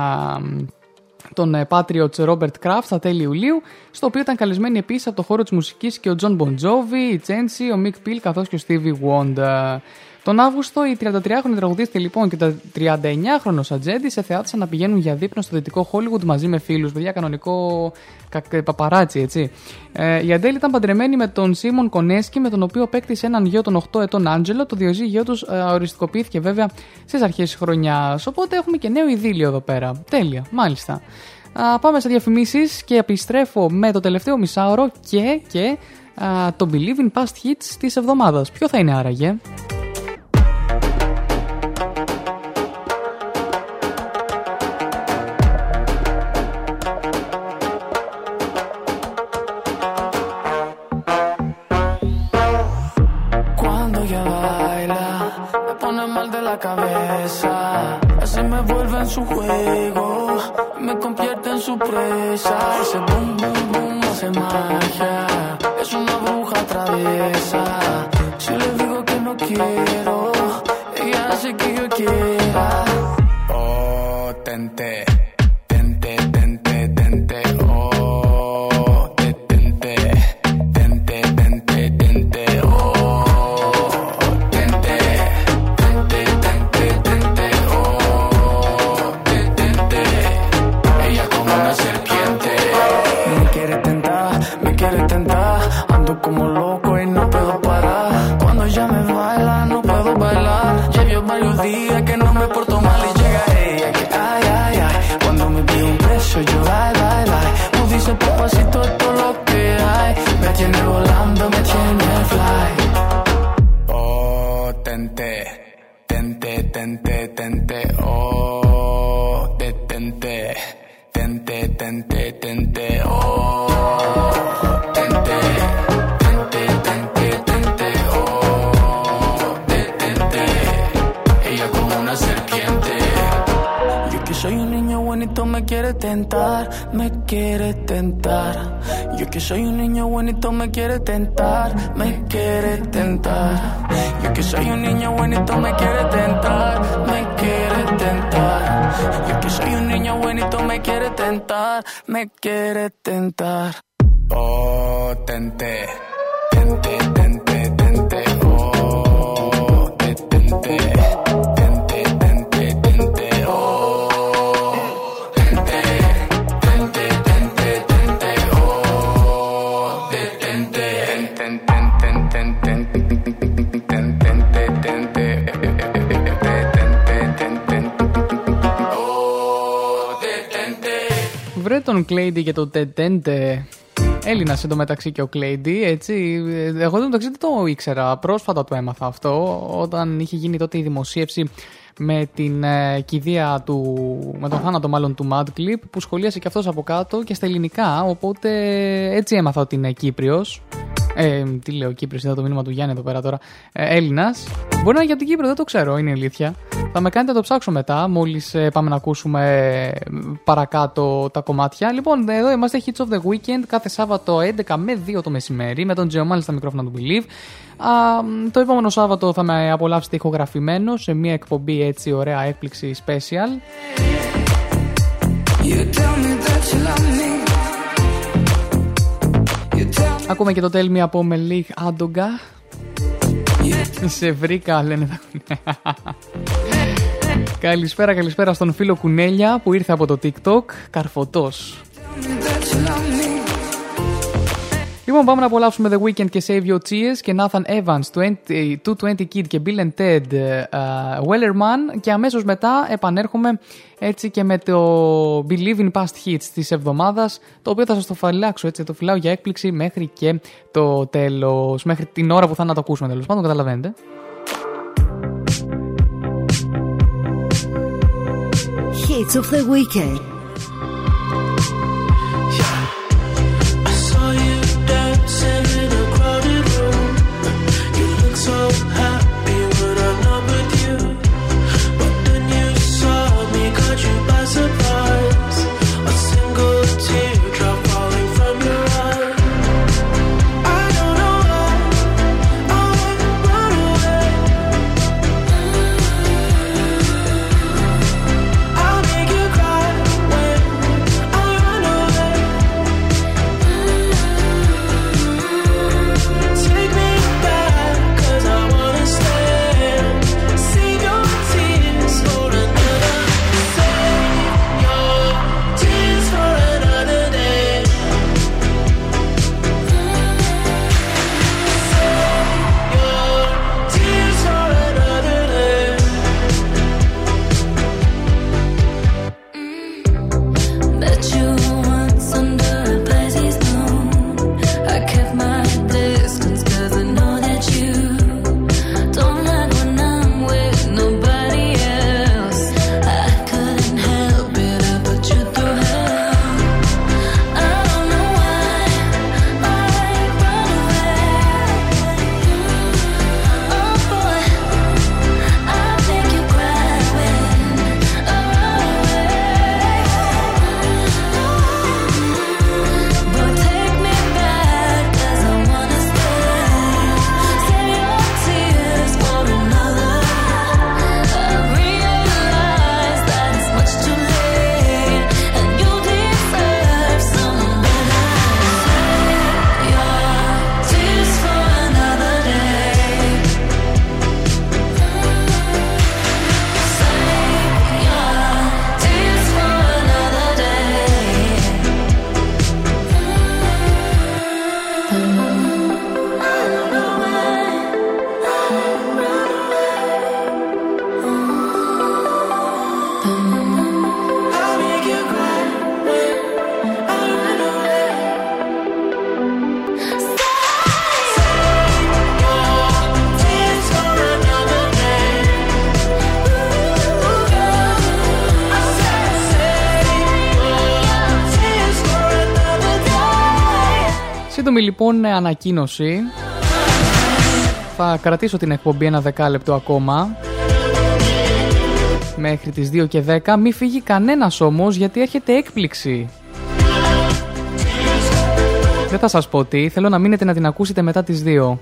τον ε, Patriots Robert Kraft στα τέλη Ιουλίου, στο οποίο ήταν καλεσμένοι επίσης από το χώρο της μουσικής και ο John Bon Jovi, η Chensey, ο Mick Peel καθώς και ο Stevie Wonder. Τον Αύγουστο, οι 33χρονοι τραγουδίστρια λοιπόν και τα 39χρονο Ατζέντη εθεάθησαν να πηγαίνουν για δείπνο στο δυτικό Hollywood μαζί με φίλους. Παιδιά, κανονικό κα- παπαράτσι, έτσι. Ε, η Αντέλη ήταν παντρεμένη με τον Σίμον Κονέσκι, με τον οποίο απέκτησε έναν γιο των 8 ετών Άντζελο. Το διοζύγιο τους ε, οριστικοποιήθηκε βέβαια στις αρχές της χρονιάς. Οπότε έχουμε και νέο ειδήλιο εδώ πέρα. Τέλεια, μάλιστα. Α, πάμε σε διαφημίσεις και επιστρέφω με το τελευταίο μισάωρο και, και α, το Believe in Past Hits της εβδομάδας. Ποιο θα είναι άραγε; Έλληνα εντωμεταξύ και ο Κλέιντι, έτσι. Εγώ εντωμεταξύ δεν το ήξερα. Πρόσφατα το έμαθα αυτό, όταν είχε γίνει τότε η δημοσίευση με την ε, κηδεία του, με τον θάνατο μάλλον του Madclip, που σχολίασε και αυτός από κάτω και στα ελληνικά, οπότε έτσι έμαθα ότι είναι Κύπριος. Ε, τι λέω, Κύπριος, είδα το μήνυμα του Γιάννη εδώ πέρα τώρα. Ε, Έλληνας. Μπορεί να είναι για την Κύπρο, δεν το ξέρω, είναι η αλήθεια. Θα με κάνετε να το ψάξω μετά, μόλις πάμε να ακούσουμε ε, παρακάτω τα κομμάτια. Λοιπόν, εδώ είμαστε Hits of the Weekend κάθε Σάββατο 11 με 2 το μεσημέρι, με τον Τζεωμάλη στα μικρόφωνα του Believe. Α, μ, το επόμενο Σάββατο θα με απολαύσετε ηχογραφημένο σε μια εκπομπή έτσι ωραία έκπληξη special. Ακούμε και το Tell Me από Μελίχ Άντογκα. Σε βρήκα, λένε τα κουνέλια. Καλησπέρα, καλησπέρα στον φίλο Κουνέλια που ήρθε από το TikTok. Καρφωτός. Λοιπόν, πάμε να απολαύσουμε The Weeknd και Save Your Tears και Nathan Evans, 20, 220 Kid και Bill and Ted uh, Wellerman και αμέσως μετά επανέρχομαι έτσι και με το Believe in Past Hits της εβδομάδας το οποίο θα σας το φυλάξω έτσι, το φυλάω για έκπληξη μέχρι και το τέλος, μέχρι την ώρα που θα να το ακούσουμε τέλος πάντων, καταλαβαίνετε. Hits of the Weekend. Λοιπόν ανακοίνωση. Θα κρατήσω την εκπομπή ένα δεκάλεπτο ακόμα. Μέχρι τις 2 και 10. Μη φύγει κανένας όμως γιατί έρχεται έκπληξη. Δεν θα σας πω τι, θέλω να μείνετε να την ακούσετε μετά τις 2.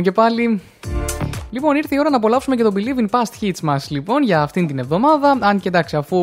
Λοιπόν και πάλι. Λοιπόν, ήρθε η ώρα να απολαύσουμε και το Believe in Past Hits μας λοιπόν για αυτήν την εβδομάδα. Αν και εντάξει, αφού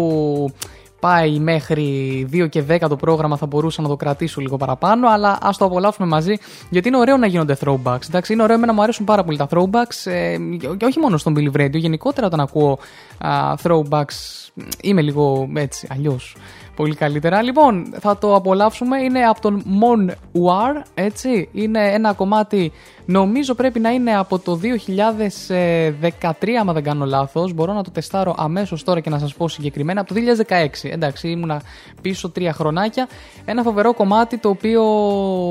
πάει μέχρι 2 και 10 το πρόγραμμα θα μπορούσα να το κρατήσω λίγο παραπάνω, αλλά ας το απολαύσουμε μαζί γιατί είναι ωραίο να γίνονται throwbacks. Εντάξει, είναι ωραίο, εμένα μου αρέσουν πάρα πολύ τα throwbacks ε, και όχι μόνο στον Believe Radio, γενικότερα όταν ακούω α, throwbacks είμαι λίγο έτσι, αλλιώς πολύ καλύτερα. Λοιπόν, θα το απολαύσουμε. Είναι από τον Mon War, έτσι. Είναι ένα κομμάτι, νομίζω πρέπει να είναι από το 2013, άμα δεν κάνω λάθος. Μπορώ να το τεστάρω αμέσως τώρα και να σας πω συγκεκριμένα. Από το 2016, εντάξει, ήμουνα πίσω τρία χρονάκια. Ένα φοβερό κομμάτι το οποίο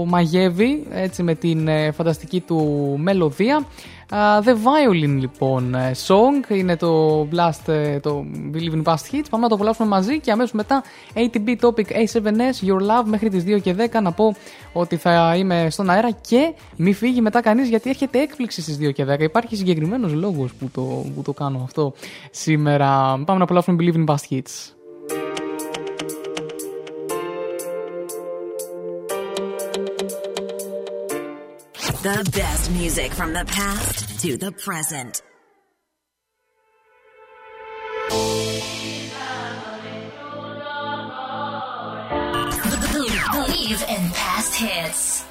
μαγεύει, έτσι, με την ε, φανταστική του μελωδία. Uh, The Violin λοιπόν ε, song είναι το Blast, ε, το Believe in Past Hits. Πάμε να το απολαύσουμε μαζί και αμέσως μετά ATB Topic A7S Your Love μέχρι τις 2 και 10 να πω ότι θα είμαι στον αέρα και μη φύγει μετά κανείς γιατί έρχεται έκπληξη στις 2 και 10. Υπάρχει συγκεκριμένος λόγος που το, που το κάνω αυτό σήμερα. Πάμε να απολαύσουμε Believe in Past Hits. The best music from the past to the present. Believe in past hits.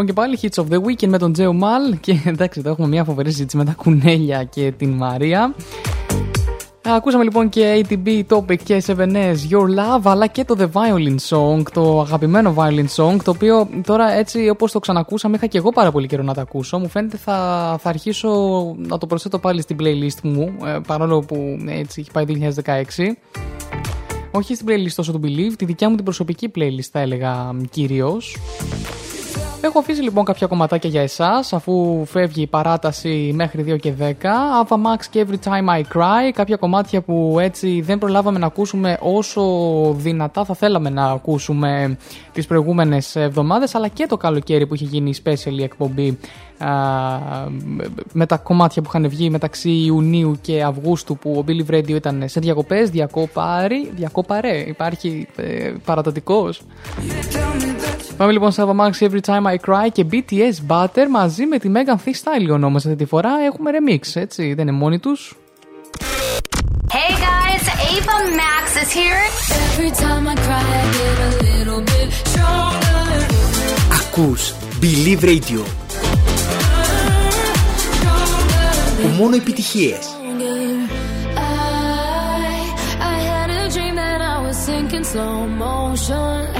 Λοιπόν και πάλι, Hits of the Weekend με τον Τζέο Μαλ. Και εντάξει, εδώ έχουμε μια φοβερή συζήτηση με τα κουνέλια και την Μαρία. Ακούσαμε λοιπόν και ATB, Topic και 7S, Your Love, αλλά και το The Violin Song, το αγαπημένο Violin Song, το οποίο τώρα έτσι όπως το ξανακούσαμε είχα και εγώ πάρα πολύ καιρό να το ακούσω. Μου φαίνεται θα, θα αρχίσω να το προσθέτω πάλι στην playlist μου, ε, παρόλο που έτσι έχει πάει 2016. Όχι στην playlist τόσο του Believe, τη δικιά μου την προσωπική playlist θα έλεγα κυρίως. Έχω αφήσει λοιπόν κάποια κομματάκια για εσάς, αφού φεύγει η παράταση μέχρι 2 και 10. Ava Max και Every Time I Cry. Κάποια κομμάτια που έτσι δεν προλάβαμε να ακούσουμε όσο δυνατά θα θέλαμε να ακούσουμε τις προηγούμενες εβδομάδες, αλλά και το καλοκαίρι που είχε γίνει η special η εκπομπή α, με τα κομμάτια που είχαν βγει μεταξύ Ιουνίου και Αυγούστου που ο Billy Radio ήταν σε διακοπές, διακόπαρη, διακόπαρε, υπάρχει ε, παρατατικός. Πάμε λοιπόν σε Ava Max Every Time I Cry και BTS Butter μαζί με τη Megan Thee Stallion όμως αυτή τη φορά έχουμε remix, έτσι, δεν είναι μόνοι τους. Hey guys, Ava Max is here. Every time I cry, I get a little bit stronger. Ακούς Believe Radio. Που μόνο επιτυχίες. I, I had a dream that I was sinking slow motion.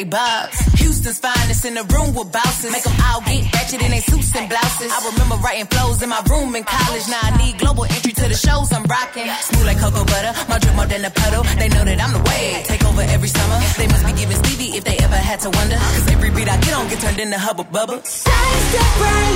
they bobs. Houston's finest in the room with bouncers. Make them all get ratchet in their suits and blouses. I remember writing flows in my room in college. Now I need global entry to the shows I'm rocking. Smooth like cocoa butter, my drip more than a puddle. They know that I'm the way. Take over every summer. They must be giving Stevie if they ever had to wonder. Cause every beat I get on get turned into hubba bubba. Stay, separate.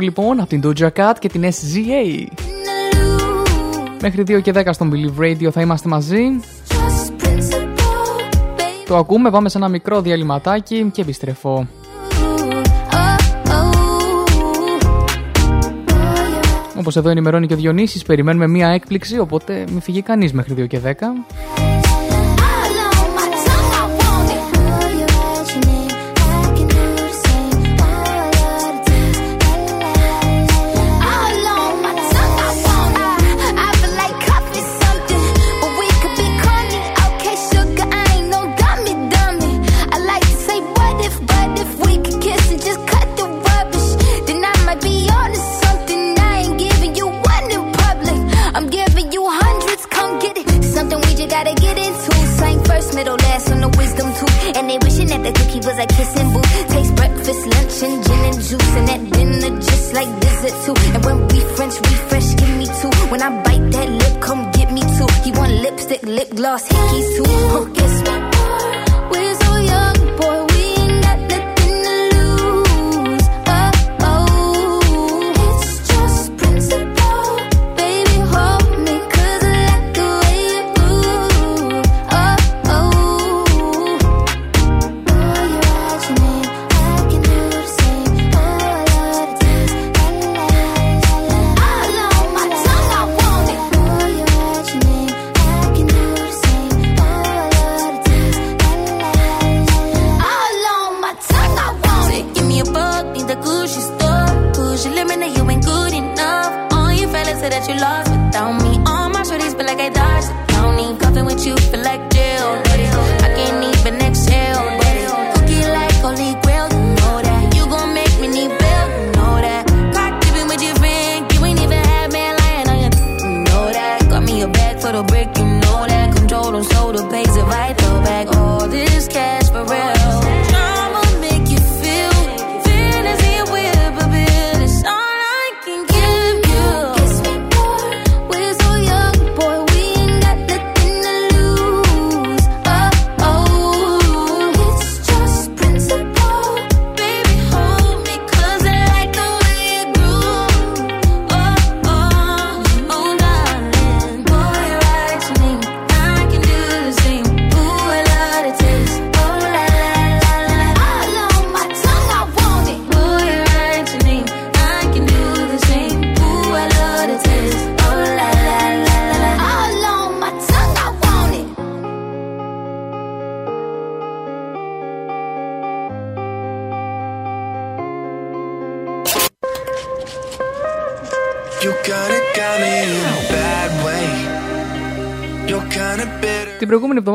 Λοιπόν από την Doja Cat και την SGA. Μέχρι 2 και 10 στον Believe Radio θα είμαστε μαζί. Το ακούμε, πάμε σε ένα μικρό διαλυματάκι και επιστρεφώ. Όπως εδώ ενημερώνει και ο Διονύσης, περιμένουμε μία έκπληξη, οπότε μην φυγεί κανείς μέχρι 2 και 10.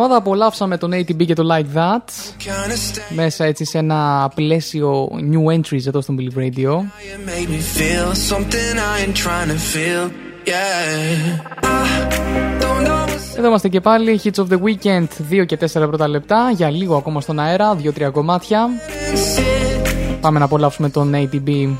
εβδομάδα απολαύσαμε τον ATB και το Like That μέσα έτσι σε ένα πλαίσιο new entries εδώ στο Believe Radio. Εδώ είμαστε και πάλι, Hits of the Weekend 2 και 4 πρώτα λεπτά για λίγο ακόμα στον αέρα, 2-3 κομμάτια. Πάμε να απολαύσουμε τον ATB.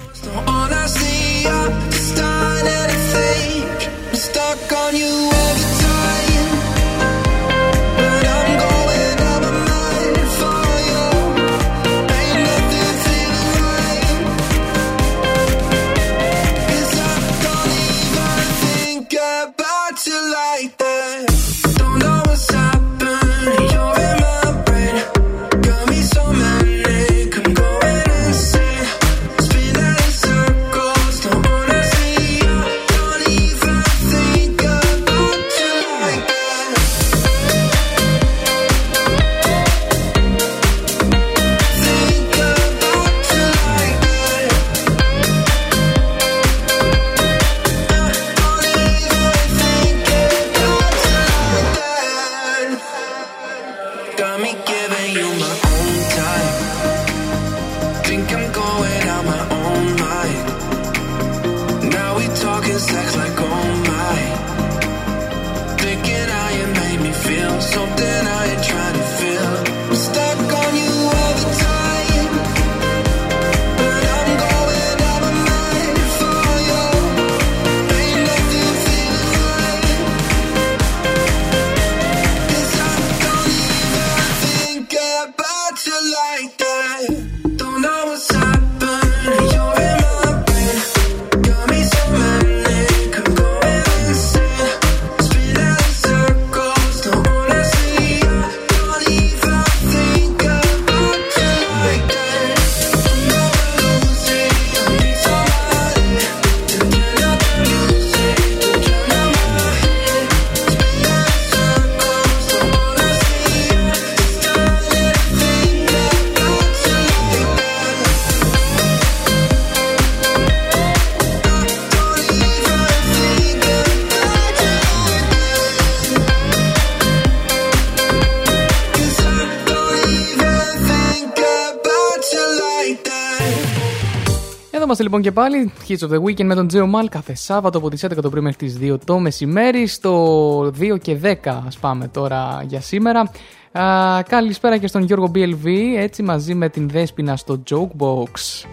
Λοιπόν και πάλι. Hits of the Weekend με τον Τζέο Μαλ κάθε Σάββατο από τις 11 το πρωί μέχρι τις 2 το μεσημέρι. Στο 2 και 10 ας πάμε τώρα για σήμερα. Α, καλησπέρα και στον Γιώργο BLV, έτσι μαζί με την Δέσποινα στο Jokebox.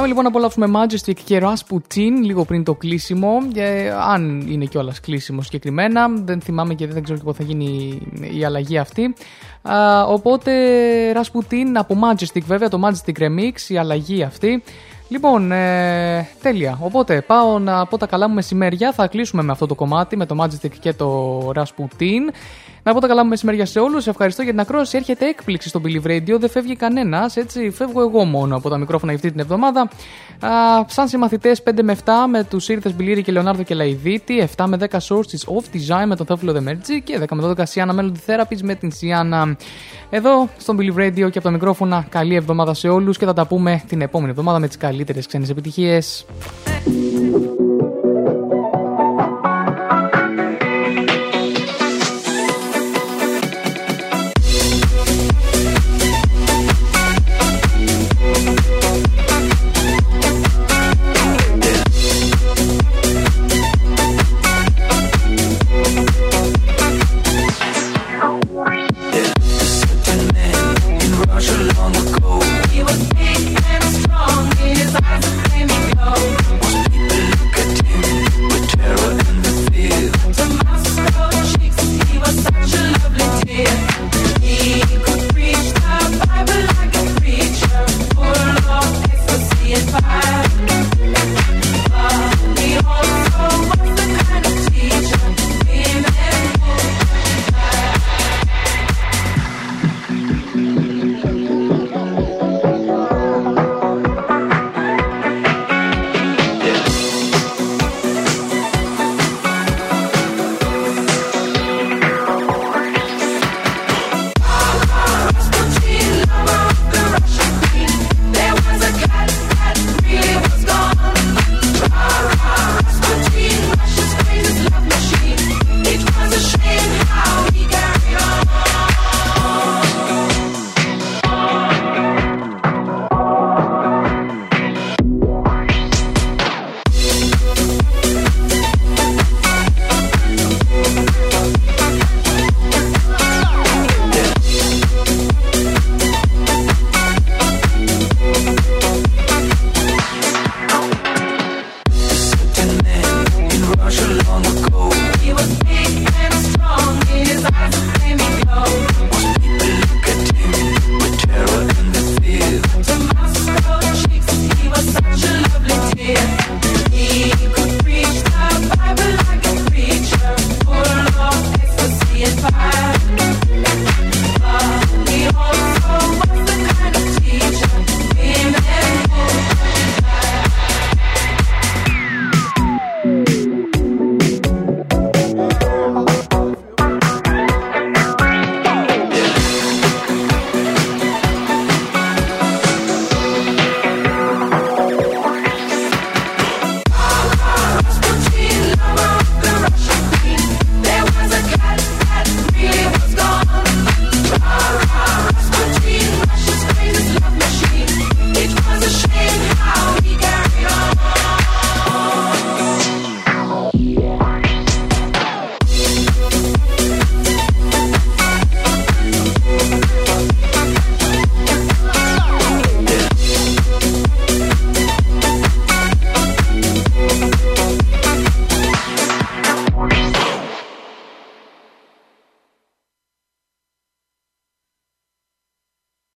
Πάμε λοιπόν να απολαύσουμε Majestic και Rasputin λίγο πριν το κλείσιμο. Και, αν είναι κιόλας κλείσιμο συγκεκριμένα, δεν θυμάμαι και δεν ξέρω και πότε θα γίνει η αλλαγή αυτή. Α, οπότε Rasputin από Majestic βέβαια, το Majestic Remix, η αλλαγή αυτή. Λοιπόν, ε, τέλεια. Οπότε πάω να πω τα καλά μου μεσημέρια. Θα κλείσουμε με αυτό το κομμάτι, με το Majestic και το Rasputin. Να πω τα καλά μου μεσημέρια σε όλους. Ευχαριστώ για την ακρόαση. Έρχεται έκπληξη στο Believe Radio. Δεν φεύγει κανένας. Έτσι, φεύγω εγώ μόνο από τα μικρόφωνα αυτή την εβδομάδα. Α, σαν συμμαθητές 5 με 7 με τους ήρθες Μπιλίρη και Λεωνάρδο και Λαϊδίτη. 7 με 10 sources of design με τον Θόφιλο Δεμέρτζη. Και 10 με 12 Siana Melody Therapies με την Siana. Εδώ στον Believe Radio και από τα μικρόφωνα. Καλή εβδομάδα σε όλους και θα τα πούμε την επόμενη εβδομάδα με τις καλύτερες ξένες επιτυχίες.